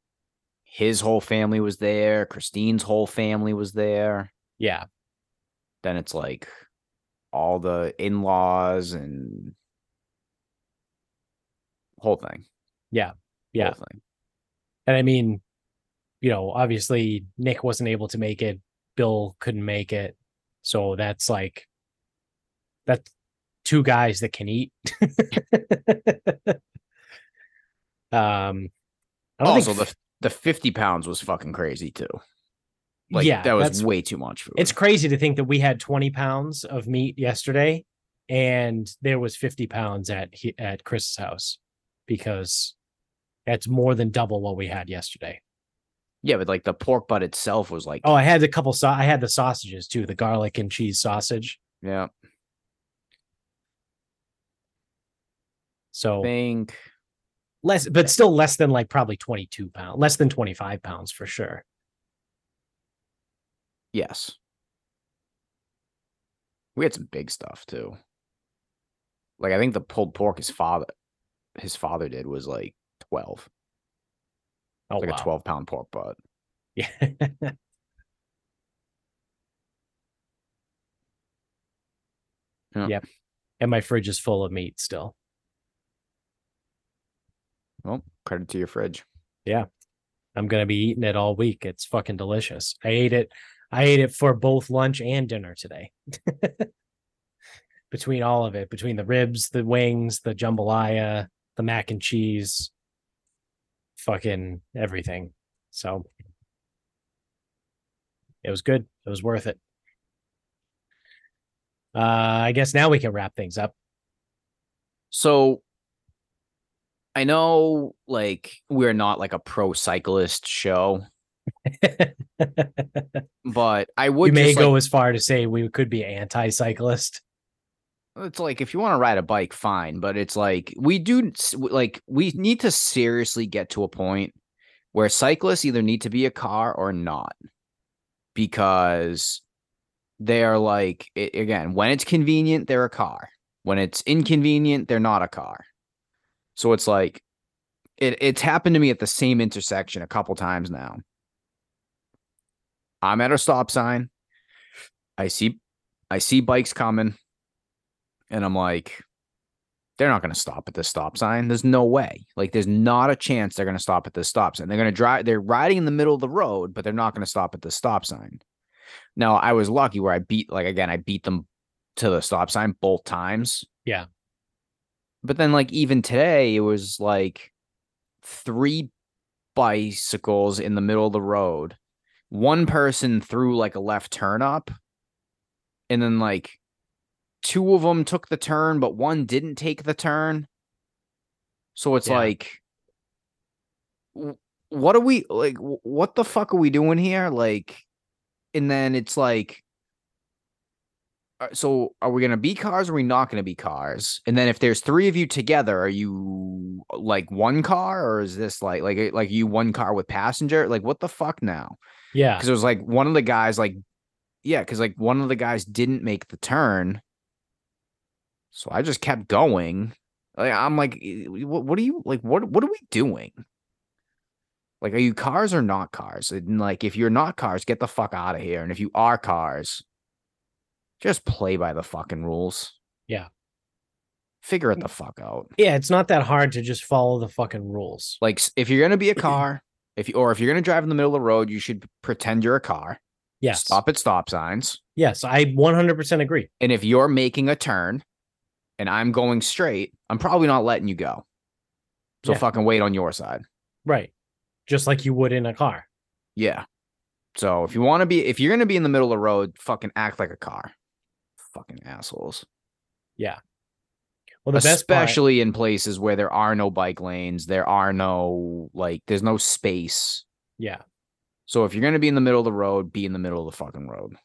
[SPEAKER 2] his whole family was there, Christine's whole family was there.
[SPEAKER 1] Yeah.
[SPEAKER 2] Then it's like all the in-laws and whole thing.
[SPEAKER 1] Yeah. Yeah.
[SPEAKER 2] Thing.
[SPEAKER 1] And I mean, you know, obviously Nick wasn't able to make it. Bill couldn't make it. So that's like that's two guys that can eat. um
[SPEAKER 2] Also,
[SPEAKER 1] think
[SPEAKER 2] the the 50 pounds was fucking crazy too. Like
[SPEAKER 1] yeah,
[SPEAKER 2] that was way too much food.
[SPEAKER 1] it's crazy to think that we had 20 pounds of meat yesterday and there was 50 pounds at at Chris's house because that's more than double what we had yesterday.
[SPEAKER 2] yeah, but like the pork butt itself was like
[SPEAKER 1] Oh, I had a couple sau- I had the sausages too, the garlic and cheese sausage.
[SPEAKER 2] yeah.
[SPEAKER 1] So
[SPEAKER 2] think
[SPEAKER 1] less but still less than like probably 22 pounds, less than 25 pounds for sure.
[SPEAKER 2] yes. We had some big stuff too. Like I think the pulled pork his father his father did was like 12.
[SPEAKER 1] Oh
[SPEAKER 2] like
[SPEAKER 1] wow.
[SPEAKER 2] a 12 pound pork butt.
[SPEAKER 1] Yeah.
[SPEAKER 2] Yeah.
[SPEAKER 1] Yep. And my fridge is full of meat still.
[SPEAKER 2] Well, credit to your fridge. Yeah.
[SPEAKER 1] I'm gonna be eating it all week. It's fucking delicious. I ate it. I ate it for both lunch and dinner today. between all of it, between the ribs, the wings, the jambalaya, the mac and cheese, fucking everything. So it was good. It was worth it. Uh, I guess now we can wrap things up.
[SPEAKER 2] So I know like we're not like a pro cyclist show, but I would
[SPEAKER 1] we may
[SPEAKER 2] just,
[SPEAKER 1] go
[SPEAKER 2] like,
[SPEAKER 1] as far to say we could be anti-cyclist.
[SPEAKER 2] it's like if you want to ride a bike, fine, but it's like we do like we need to seriously get to a point where cyclists either need to be a car or not, because they are like i- again when it's convenient they're a car, when it's inconvenient they're not a car. So it's like it it's happened to me at the same intersection a couple times now. I'm at a stop sign. I see I see bikes coming and I'm like they're not going to stop at this stop sign. There's no way. Like there's not a chance they're going to stop at this stop sign. They're going to drive they're riding in the middle of the road, but they're not going to stop at the stop sign. Now, I was lucky where I beat like again, I beat them to the stop sign both times.
[SPEAKER 1] Yeah.
[SPEAKER 2] But then like even today it was like three bicycles in the middle of the road. One person threw like a left turn up and then like two of them took the turn but one didn't take the turn. So it's
[SPEAKER 1] Yeah.
[SPEAKER 2] like what are we like what the fuck are we doing here like and then it's like so are we going to be cars or are we not going to be cars? And then if there's three of you together are you like one car or is this like like like you one car with passenger? Like what the fuck now?
[SPEAKER 1] Yeah.
[SPEAKER 2] because it was like one of the guys like yeah because like one of the guys didn't make the turn. So i just kept going. Like i'm like "Eh, what, what are you like what what are we doing? Like are you cars or not cars? And like if you're not cars get the fuck out of here. And if you are cars just play by the fucking rules
[SPEAKER 1] Yeah.
[SPEAKER 2] figure it mm. the fuck out
[SPEAKER 1] Yeah, it's not that hard to just follow the fucking rules.
[SPEAKER 2] like if you're gonna be a car if you or if you're gonna drive in the middle of the road you should pretend you're a car
[SPEAKER 1] Yes.
[SPEAKER 2] stop at stop signs
[SPEAKER 1] Yes, I 100% agree.
[SPEAKER 2] And if you're making a turn and I'm going straight, I'm probably not letting you go. So
[SPEAKER 1] Yeah.
[SPEAKER 2] fucking wait on your side.
[SPEAKER 1] Right. Just like you would in a car.
[SPEAKER 2] Yeah. So if you want to be, if you're going to be in the middle of the road, fucking act like a car. Fucking assholes. Yeah.
[SPEAKER 1] Well, the best part,
[SPEAKER 2] Especially in places where there are no bike lanes, there are no, like, there's no space.
[SPEAKER 1] yeah.
[SPEAKER 2] So if you're going to be in the middle of the road, be in the middle of the fucking road.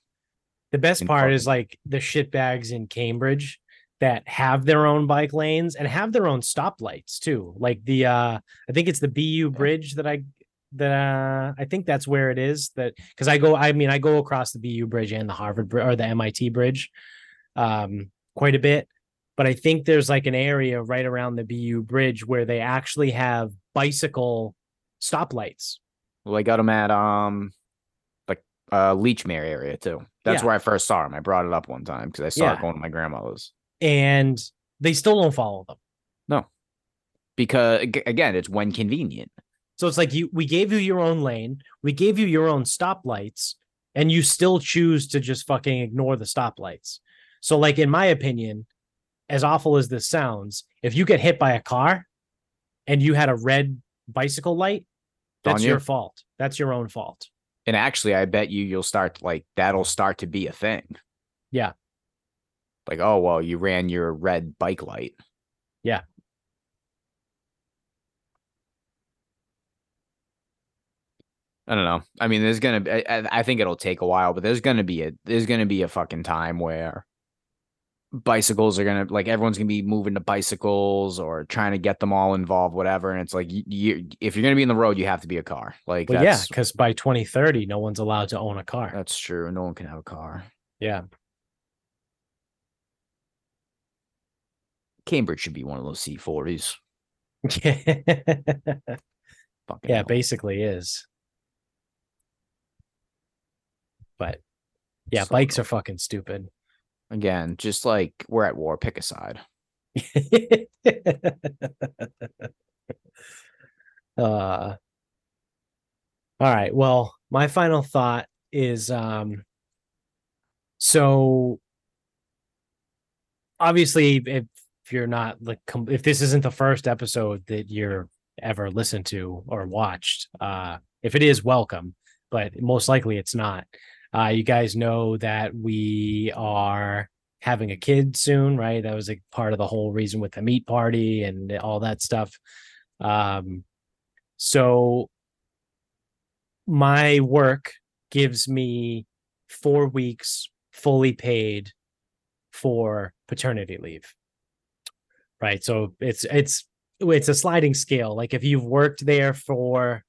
[SPEAKER 1] The best
[SPEAKER 2] in
[SPEAKER 1] part is like the shitbags in Cambridge that have their own bike lanes and have their own stoplights too. Like the uh I think it's the BU bridge that I that uh I think that's where it is that because I go I mean I go across the BU bridge and the Harvard bridge or the MIT bridge um quite a bit but I think there's like an area right around the BU bridge where they actually have bicycle stoplights.
[SPEAKER 2] Well, I got them at um, like uh Lechmere area too. That's
[SPEAKER 1] Yeah.
[SPEAKER 2] where I first saw them. I brought it up one time because I saw
[SPEAKER 1] Yeah.
[SPEAKER 2] it going to my grandmother's.
[SPEAKER 1] and they still don't follow them.
[SPEAKER 2] No. Because again, it's when convenient.
[SPEAKER 1] So it's like you we gave you your own lane, we gave you your own stoplights, and you still choose to just fucking ignore the stoplights. So, like in my opinion, as awful as this sounds, if you get hit by a car and you had a red bicycle light, that's
[SPEAKER 2] you.
[SPEAKER 1] your fault. That's your own fault.
[SPEAKER 2] And actually, I bet you you'll start like that'll start to be a thing.
[SPEAKER 1] Yeah.
[SPEAKER 2] Like, oh well, you ran your red bike light.
[SPEAKER 1] Yeah.
[SPEAKER 2] I don't know. I mean, there's gonna. Be, I, I- think it'll take a while, but there's gonna be a there's gonna be a fucking time where bicycles are gonna like everyone's gonna be moving to bicycles or trying to get them all involved, whatever. And it's like you, you if you're gonna be in the road, you have to be a car. Like
[SPEAKER 1] But yeah, because by 2030, no one's allowed to own a car.
[SPEAKER 2] that's true. No one can have a car.
[SPEAKER 1] Yeah.
[SPEAKER 2] Cambridge should be one of those C40s.
[SPEAKER 1] yeah,
[SPEAKER 2] hell.
[SPEAKER 1] basically is. But yeah,
[SPEAKER 2] So
[SPEAKER 1] bikes are fucking stupid.
[SPEAKER 2] again, just like we're at war, pick a side.
[SPEAKER 1] uh all right well my final thought is um so obviously if, if you're not like if this isn't the first episode that you're ever listened to or watched uh if it is welcome but most likely it's not uh you guys know that we are having a kid soon, right? That was a part of the whole reason with the meat party and all that stuff. Um, so my work gives me four weeks fully paid for paternity leave. Right. So it's it's it's a sliding scale. Like if you've worked there for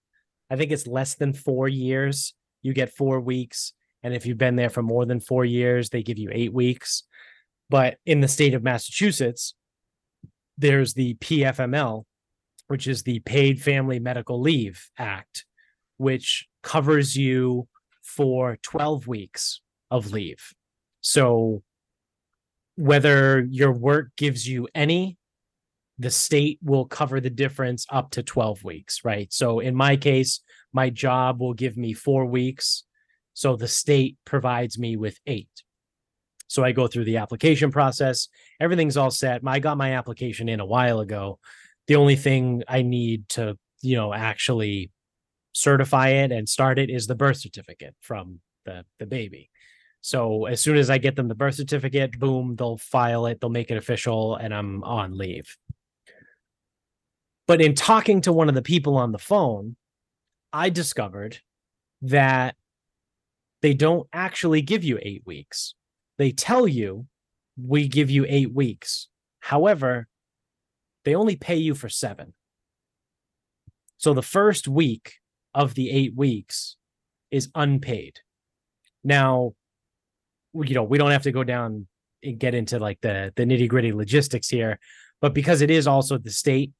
[SPEAKER 1] I think it's less than four years, you get four weeks. And if you've been there for more than four years, they give you eight weeks. But in the state of Massachusetts, there's the PFML, which is the Paid Family Medical Leave Act, which covers you for 12 weeks of leave. So whether your work gives you any, the state will cover the difference up to 12 weeks, right? So in my case, my job will give me four weeks. So the state provides me with eight. So I go through the application process. Everything's all set. I got my application in a while ago. The only thing I need to, you know, actually certify it and start it is the birth certificate from the the baby. So as soon as I get them the birth certificate, boom, they'll file it, they'll make it official, and I'm on leave. But in talking to one of the people on the phone, I discovered that they don't actually give you eight weeks. They tell you we give you eight weeks. However, they only pay you for seven. So the first week of the eight weeks is unpaid. Now, you know, we don't have to go down and get into like the the nitty gritty logistics here, but because it is also the state,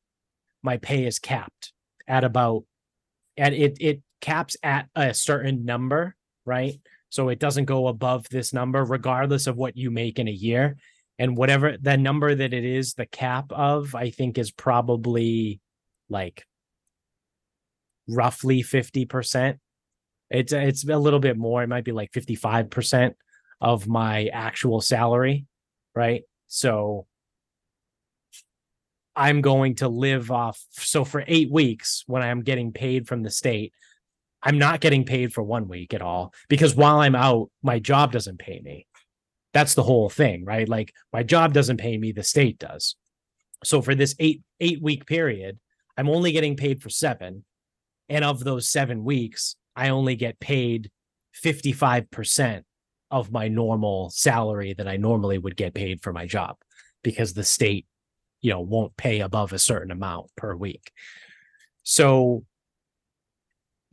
[SPEAKER 1] my pay is capped at about and it it caps at a certain number, right? So it doesn't go above this number, regardless of what you make in a year. And whatever the number that it is, the cap of, I think is probably like roughly 50%. It's it's a little bit more. It might be like 55% of my actual salary, right? So I'm going to live off. So for eight weeks, when I'm getting paid from the state, I'm not getting paid for one week at all because while I'm out, my job doesn't pay me. That's the whole thing, right? Like my job doesn't pay me, the state does. So for this eight eight week period, I'm only getting paid for seven. And of those seven weeks, I only get paid 55% of my normal salary that I normally would get paid for my job because the state, you know, won't pay above a certain amount per week. So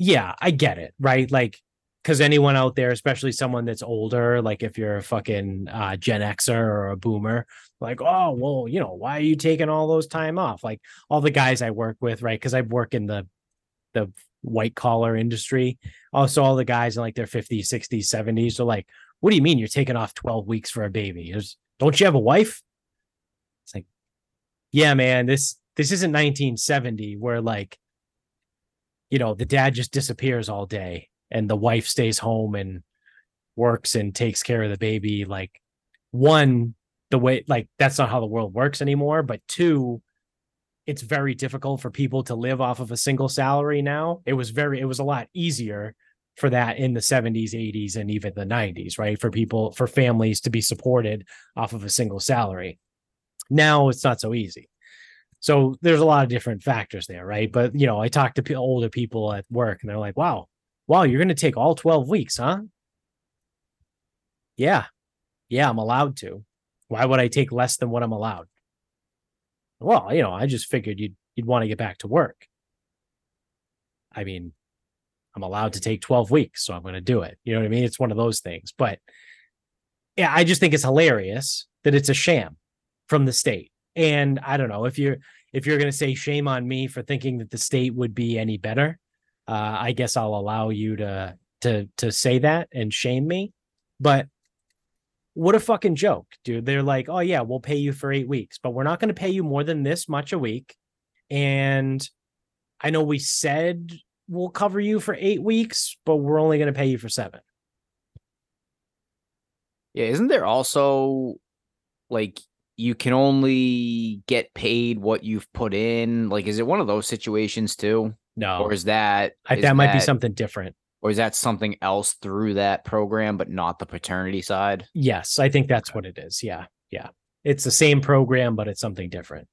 [SPEAKER 1] yeah, I get it, right? Like because anyone out there, especially someone that's older, like if you're a fucking uh, Gen Xer or a boomer, like, oh, well, you know, why are you taking all those time off? Like all the guys I work with, right? Because I work in the the white collar industry. Also, all the guys in like their 50s, 60s, 70s are like, what do you mean you're taking off 12 weeks for a baby? There's, don't you have a wife? It's like, yeah, man, this this isn't 1970 where like, you know, the dad just disappears all day and the wife stays home and works and takes care of the baby. Like, one, the way like that's not how the world works anymore. But two, it's very difficult for people to live off of a single salary now. It was very, it was a lot easier for that in the 70s, 80s, and even the 90s, right? For people, for families to be supported off of a single salary. Now it's not so easy. So there's a lot of different factors there, right? But you know, I talk to older people at work and they're like, wow, wow, you're going to take all 12 weeks, huh? Yeah. Yeah, I'm allowed to. Why would I take less than what I'm allowed? Well, you know, I just figured you'd you'd want to get back to work. I mean, I'm allowed to take 12 weeks, so I'm going to do it. You know what I mean? It's one of those things. But yeah, I just think it's hilarious that it's a sham from the state. And I don't know if you're if you're going to say shame on me for thinking that the state would be any better, uh, I guess I'll allow you to to to say that and shame me. But what a fucking joke, dude. They're like, oh, yeah, we'll pay you for eight weeks, but we're not going to pay you more than this much a week. And I know we said we'll cover you for eight weeks, but we're only going to pay you for seven.
[SPEAKER 2] Yeah. Isn't there also like you can only get paid what you've put in? Like, is it one of those situations too?
[SPEAKER 1] No.
[SPEAKER 2] Or is that
[SPEAKER 1] I,
[SPEAKER 2] is
[SPEAKER 1] that might be something different.
[SPEAKER 2] or is that something else through that program, but not the paternity side?
[SPEAKER 1] Yes, I think that's what it is. Yeah. Yeah. It's the same program, but it's something different.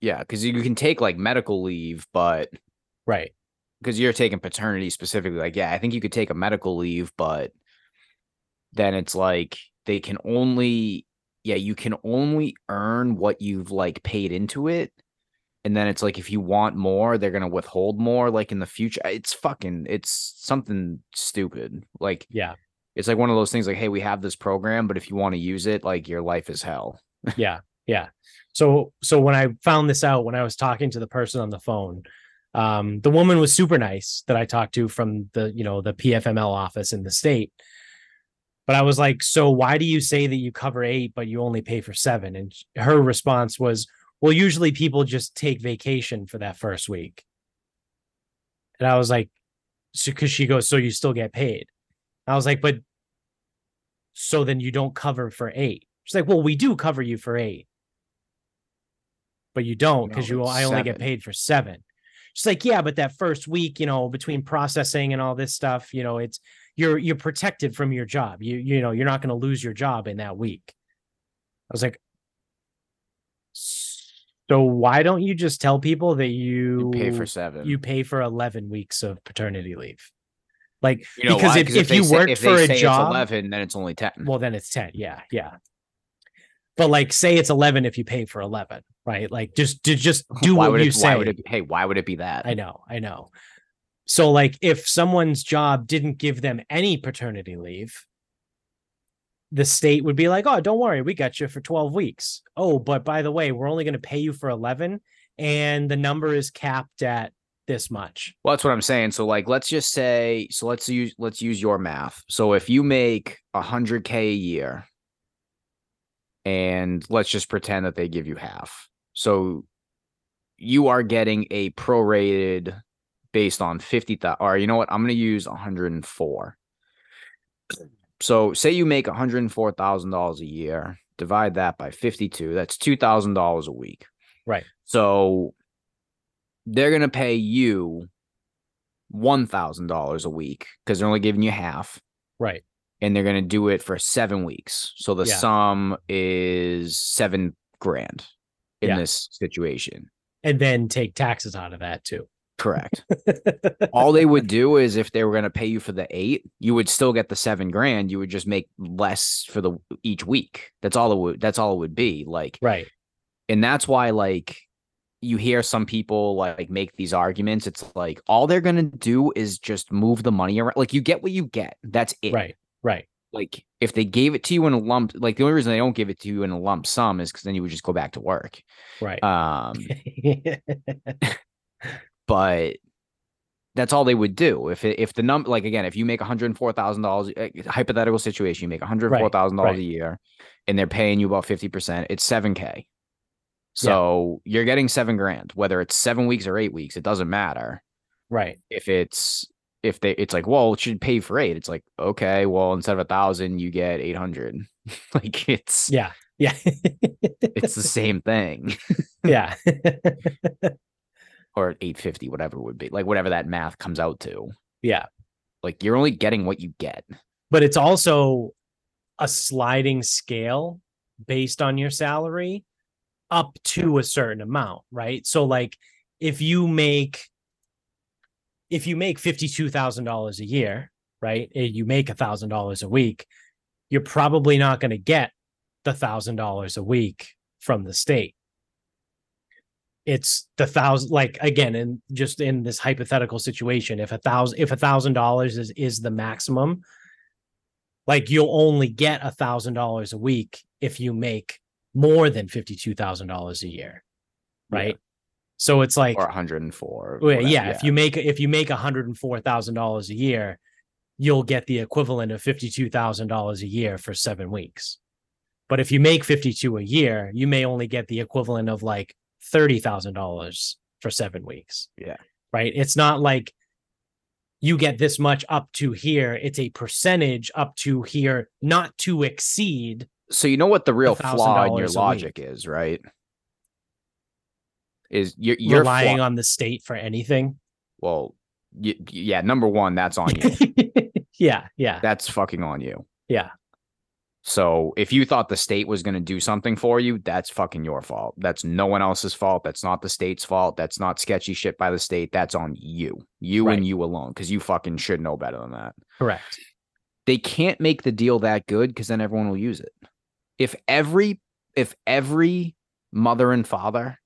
[SPEAKER 2] Yeah, because you can take like medical leave, but
[SPEAKER 1] Right.
[SPEAKER 2] because you're taking paternity specifically, like, yeah, I think you could take a medical leave, but then it's like they can only, yeah, you can only earn what you've like paid into it. And then it's like if you want more, they're gonna withhold more, like in the future. It's fucking, it's something stupid. Like
[SPEAKER 1] Yeah.
[SPEAKER 2] it's like one of those things like, hey, we have this program, but if you want to use it, like your life is hell.
[SPEAKER 1] yeah yeah so so when i found this out when i was talking to the person on the phone um the woman was super nice that i talked to from the you know the pfml office in the state but i was like so why do you say that you cover eight but you only pay for seven? And her response was well usually people just take vacation for that first week. And i was like so because she goes so you still get paid. I was like but so then you don't cover for eight. She's like, well, we do cover you for eight, but you don't because
[SPEAKER 2] No,
[SPEAKER 1] you I only get paid for seven. She's like, yeah, but that first week, you know, between processing and all this stuff, you know, it's you're you're protected from your job. You you know, you're not going to lose your job in that week. I was like, so why don't you just tell people that you,
[SPEAKER 2] You pay for seven.
[SPEAKER 1] you pay for 11 weeks of paternity leave? Like
[SPEAKER 2] You know
[SPEAKER 1] because if, if, you
[SPEAKER 2] say-
[SPEAKER 1] work
[SPEAKER 2] if
[SPEAKER 1] for a job,
[SPEAKER 2] eleven, then it's only ten.
[SPEAKER 1] well then it's 10 yeah yeah but like say it's 11 if you pay for 11 right like just to just do
[SPEAKER 2] why
[SPEAKER 1] what you
[SPEAKER 2] it,
[SPEAKER 1] say
[SPEAKER 2] Why would it be, hey, why would it be that?
[SPEAKER 1] i know i know so like if someone's job didn't give them any paternity leave the state would be like oh don't worry we got you for 12 weeks oh but by the way we're only going to pay you for 11 and the number is capped at this much
[SPEAKER 2] Well, that's what I'm saying. So, like, let's just say, so let's use let's use your math. So, if you make a hundred k a year, and let's just pretend that they give you half, so you are getting a prorated based on fifty thousand. Or you know what? I'm going to use 104. So, say you make 104 thousand dollars a year. Divide that by 52. That's two thousand dollars a week.
[SPEAKER 1] Right.
[SPEAKER 2] So they're gonna pay you one thousand dollars a week because they're only giving you half,
[SPEAKER 1] right
[SPEAKER 2] and they're gonna do it for seven weeks. So the
[SPEAKER 1] Yeah.
[SPEAKER 2] sum is seven grand in
[SPEAKER 1] Yeah.
[SPEAKER 2] this situation.
[SPEAKER 1] and then take taxes out of that too
[SPEAKER 2] Correct. All they would do is if they were gonna pay you for the eight, you would still get the seven grand. You would just make less for the each week. That's all it would. That's all it would be. Like
[SPEAKER 1] right
[SPEAKER 2] and that's why like you hear some people like make these arguments. It's like all they're gonna do is just move the money around. Like you get what you get. That's it.
[SPEAKER 1] Right. Right.
[SPEAKER 2] Like if they gave it to you in a lump, like the only reason they don't give it to you in a lump sum is because then you would just go back to work.
[SPEAKER 1] Right.
[SPEAKER 2] Um, but that's all they would do if if the number like again if you make one hundred four thousand dollars eh, hypothetical situation you make one hundred four thousand
[SPEAKER 1] right.
[SPEAKER 2] dollars a year and they're paying you about fifty percent it's seven k so you're getting seven grand whether it's seven weeks or eight weeks it doesn't matter
[SPEAKER 1] right.
[SPEAKER 2] if it's if they it's like well it should pay for eight it's like okay well instead of a thousand you get eight hundred like it's
[SPEAKER 1] Yeah. Yeah.
[SPEAKER 2] it's the same thing
[SPEAKER 1] yeah.
[SPEAKER 2] or 850 whatever it would be like whatever that math comes out to
[SPEAKER 1] yeah.
[SPEAKER 2] like you're only getting what you get
[SPEAKER 1] But it's also a sliding scale based on your salary up to a certain amount, right? So like if you make if you make $52,000 a year, right? and You make $1,000 a week, you're probably not going to get the $1,000 a week from the state. It's the thousand, like again, and just in this hypothetical situation, if a thousand, if a thousand dollars is is the maximum, like you'll only get a thousand dollars a week if you make more than fifty two thousand dollars a year,
[SPEAKER 2] Yeah.
[SPEAKER 1] right? So it's like
[SPEAKER 2] or 104
[SPEAKER 1] well,
[SPEAKER 2] whatever,
[SPEAKER 1] yeah, if you make if you make hundred and four thousand dollars a year, you'll get the equivalent of fifty two thousand dollars a year for seven weeks. But if you make fifty two a year, you may only get the equivalent of like thirty thousand dollars for seven weeks.
[SPEAKER 2] Yeah.
[SPEAKER 1] right. It's not like you get this much up to here. It's a percentage up to here, not to exceed.
[SPEAKER 2] so you know what the real flaw in your
[SPEAKER 1] $1,000 a
[SPEAKER 2] logic is right is you're, you're
[SPEAKER 1] relying
[SPEAKER 2] flaw-
[SPEAKER 1] on the state for anything.
[SPEAKER 2] well y- yeah number one that's on you
[SPEAKER 1] yeah, yeah,
[SPEAKER 2] that's fucking on you
[SPEAKER 1] Yeah.
[SPEAKER 2] So if you thought the state was going to do something for you that's fucking your fault that's no one else's fault that's not the state's fault that's not sketchy shit by the state that's on you you
[SPEAKER 1] Right.
[SPEAKER 2] and you alone because you fucking should know better than that
[SPEAKER 1] correct.
[SPEAKER 2] they can't make the deal that good because then everyone will use it. If every if every mother and father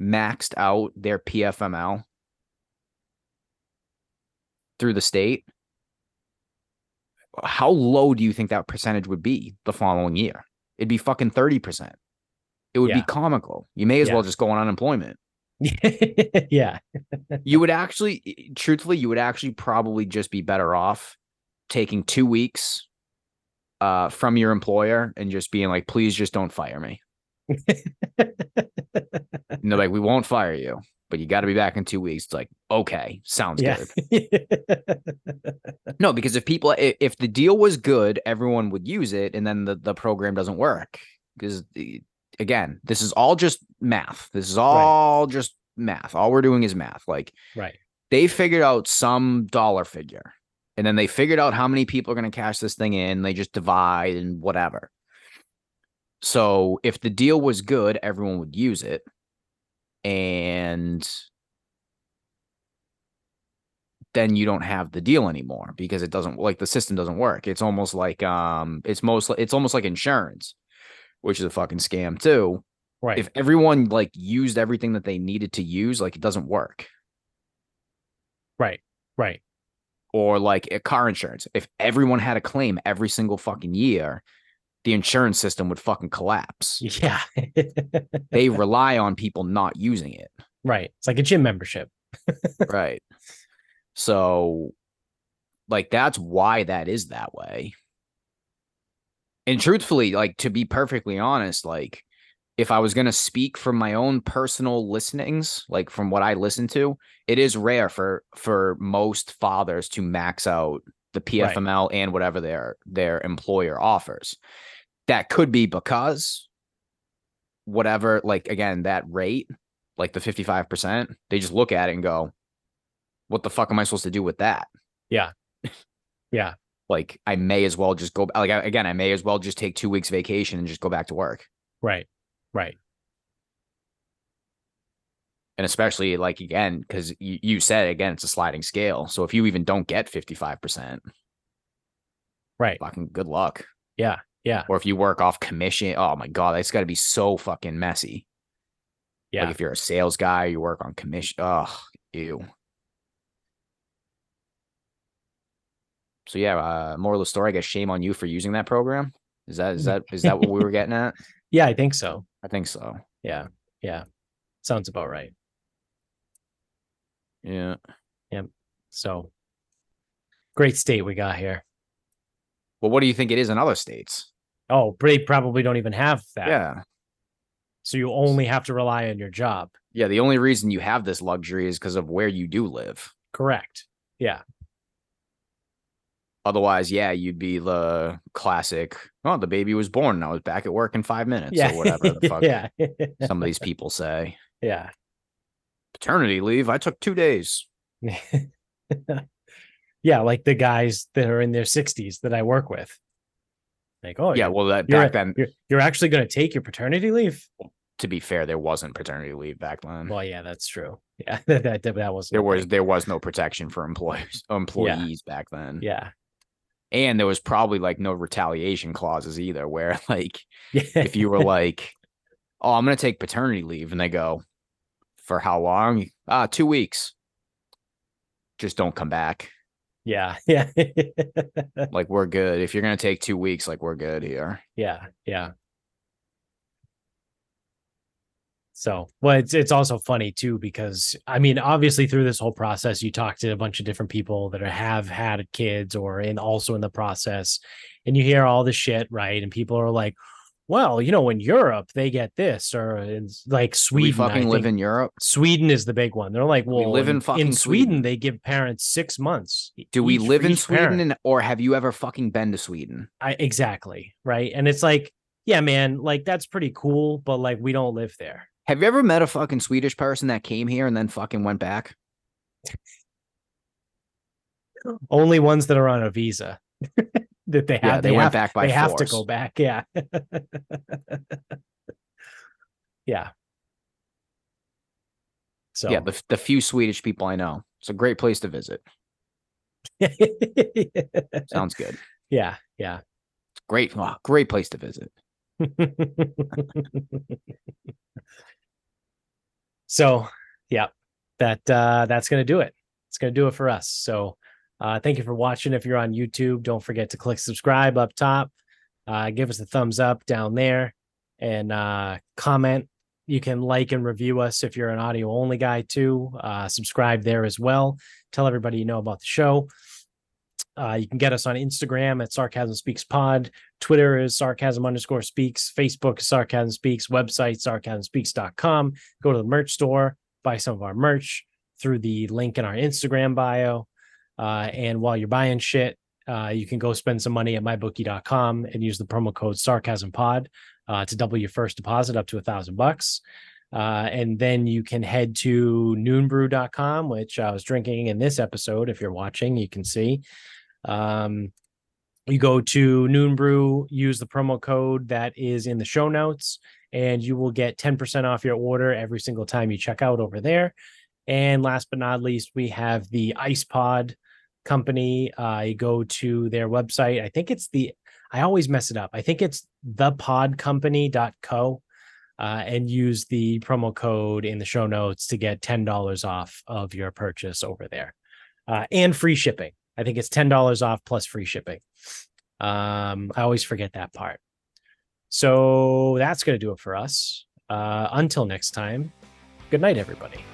[SPEAKER 2] maxed out their PFML through the state, how low do you think that percentage would be the following year? It'd be fucking 30%. It would be comical. You may as
[SPEAKER 1] Yeah.
[SPEAKER 2] well just go on unemployment.
[SPEAKER 1] yeah,
[SPEAKER 2] You would actually, truthfully, you would actually probably just be better off taking two weeks uh, from your employer and just being like, please just don't fire me. And they're like, we won't fire you, but you got to be back in two weeks. It's like, okay, sounds
[SPEAKER 1] yeah.
[SPEAKER 2] good. No, because if people, if the deal was good, everyone would use it, and then the, the program doesn't work. Because again, this is all just math. This is all just math. All we're doing is math. Like
[SPEAKER 1] right.
[SPEAKER 2] they figured out some dollar figure and then they figured out how many people are going to cash this thing in they just divide and whatever so if the deal was good everyone would use it and then you don't have the deal anymore because it doesn't like the system doesn't work it's almost like um it's mostly it's almost like insurance which is a fucking scam too
[SPEAKER 1] Right.
[SPEAKER 2] if everyone like used everything that they needed to use like it doesn't work
[SPEAKER 1] right. Right.
[SPEAKER 2] or like a car insurance. If everyone had a claim every single fucking year, the insurance system would fucking collapse.
[SPEAKER 1] Yeah.
[SPEAKER 2] They rely on people not using it.
[SPEAKER 1] right. It's like a gym membership.
[SPEAKER 2] Right. So, like, that's why that is that way. And truthfully, like, to be perfectly honest, like, if I was going to speak from my own personal listenings, like from what I listen to, it is rare for for most fathers to max out the
[SPEAKER 1] Right.
[SPEAKER 2] PFML and whatever their their employer offers. That could be because whatever, like again, that rate, like the 55%, they just look at it and go, what the fuck am I supposed to do with that?
[SPEAKER 1] Yeah. Yeah.
[SPEAKER 2] like I may as well just go like again, I may as well just take two weeks vacation and just go back to work.
[SPEAKER 1] Right. Right.
[SPEAKER 2] And especially like again, because you, you said again, it's a sliding scale. So if you even don't get 55%,
[SPEAKER 1] Right.
[SPEAKER 2] fucking good luck.
[SPEAKER 1] Yeah. Yeah.
[SPEAKER 2] Or if you work off commission, oh my god, that's gotta be so fucking messy.
[SPEAKER 1] Yeah.
[SPEAKER 2] Like if you're a sales guy, you work on commission. Oh, ew. So yeah, uh, moral of the story, I guess shame on you for using that program. Is that is that is that what we were getting at?
[SPEAKER 1] Yeah, I think so.
[SPEAKER 2] I think so.
[SPEAKER 1] Yeah. Yeah. Sounds about right.
[SPEAKER 2] Yeah. Yep.
[SPEAKER 1] So great state we got here.
[SPEAKER 2] Well, what do you think it is in other states?
[SPEAKER 1] Oh, they probably don't even have that.
[SPEAKER 2] Yeah.
[SPEAKER 1] So you only have to rely on your job.
[SPEAKER 2] Yeah. The only reason you have this luxury is because of where you do live.
[SPEAKER 1] Correct. Yeah.
[SPEAKER 2] Otherwise, yeah, you'd be the classic. Oh, the baby was born and I was back at work in five minutes
[SPEAKER 1] Yeah.
[SPEAKER 2] or whatever the fuck
[SPEAKER 1] yeah.
[SPEAKER 2] some of these people say.
[SPEAKER 1] yeah.
[SPEAKER 2] Paternity leave. I took two days.
[SPEAKER 1] yeah, like the guys that are in their 60s that I work with. Like, oh,
[SPEAKER 2] yeah. Well, that
[SPEAKER 1] you're,
[SPEAKER 2] back then,
[SPEAKER 1] you're, you're actually going to take your paternity leave?
[SPEAKER 2] to be fair, there wasn't paternity leave back then.
[SPEAKER 1] Well, yeah, that's true. Yeah, that that, that was
[SPEAKER 2] there was there was no protection for employees employees back then.
[SPEAKER 1] Yeah.
[SPEAKER 2] And there was probably like no retaliation clauses either, where like
[SPEAKER 1] Yeah.
[SPEAKER 2] if you were like, "Oh, I'm gonna take paternity leave," and they go, "For how long?" Ah, two weeks. Just don't come back.
[SPEAKER 1] yeah. Yeah.
[SPEAKER 2] Like we're good. If you're gonna take two weeks, like we're good here.
[SPEAKER 1] yeah. Yeah. So, well, it's it's also funny too because I mean, obviously through this whole process, you talk to a bunch of different people that are, have had kids or in also in the process, and you hear all the shit, right? And people are like, "Well, you know, in Europe they get this," or in like Sweden, I
[SPEAKER 2] fucking live in Europe.
[SPEAKER 1] Sweden is the big one. They're like,
[SPEAKER 2] We
[SPEAKER 1] "Well,
[SPEAKER 2] live in fucking
[SPEAKER 1] Sweden,
[SPEAKER 2] Sweden.
[SPEAKER 1] they give parents six months."
[SPEAKER 2] Do we
[SPEAKER 1] each
[SPEAKER 2] live in Sweden, and, or have you ever fucking been to Sweden?
[SPEAKER 1] I exactly right, and it's like, yeah, man, like that's pretty cool, but like we don't live there.
[SPEAKER 2] Have you ever met a fucking Swedish person that came here and then fucking went back?
[SPEAKER 1] Only ones that are on a visa that they have.
[SPEAKER 2] Yeah, they, went
[SPEAKER 1] have,
[SPEAKER 2] back by
[SPEAKER 1] They have to go back. Yeah. yeah. So
[SPEAKER 2] Yeah, the the few Swedish people I know. It's a great place to visit. Sounds good.
[SPEAKER 1] yeah, yeah.
[SPEAKER 2] Great, wow, great place to visit.
[SPEAKER 1] so yeah that uh that's gonna do it it's gonna do it for us so uh thank you for watching if you're on youtube don't forget to click subscribe up top uh give us a thumbs up down there and uh comment you can like and review us if you're an audio only guy too uh subscribe there as well tell everybody you know about the show uh, you can get us on Instagram at Sarcasm Speaks Pod. Twitter is sarcasm underscore speaks. Facebook is sarcasm speaks. Website sarcasmspeaks.com. Go to the merch store, buy some of our merch through the link in our Instagram bio. Uh, and while you're buying shit, uh, you can go spend some money at mybookie.com and use the promo code sarcasm pod uh, to double your first deposit up to a thousand bucks. Uh, and then you can head to noonbrew.com, which I was drinking in this episode. If you're watching, you can see. Um, you go to Noonbrew, use the promo code that is in the show notes, and you will get 10% off your order every single time you check out over there. And last but not least, we have the Ice Pod company. You go to their website. I think it's the, I always mess it up. I think it's thepodcompany.co uh, and use the promo code in the show notes to get $10 off of your purchase over there uh, and free shipping. I think it's $10 off plus free shipping. Um, I always forget that part. So that's going to do it for us. Uh, until next time, good night, everybody.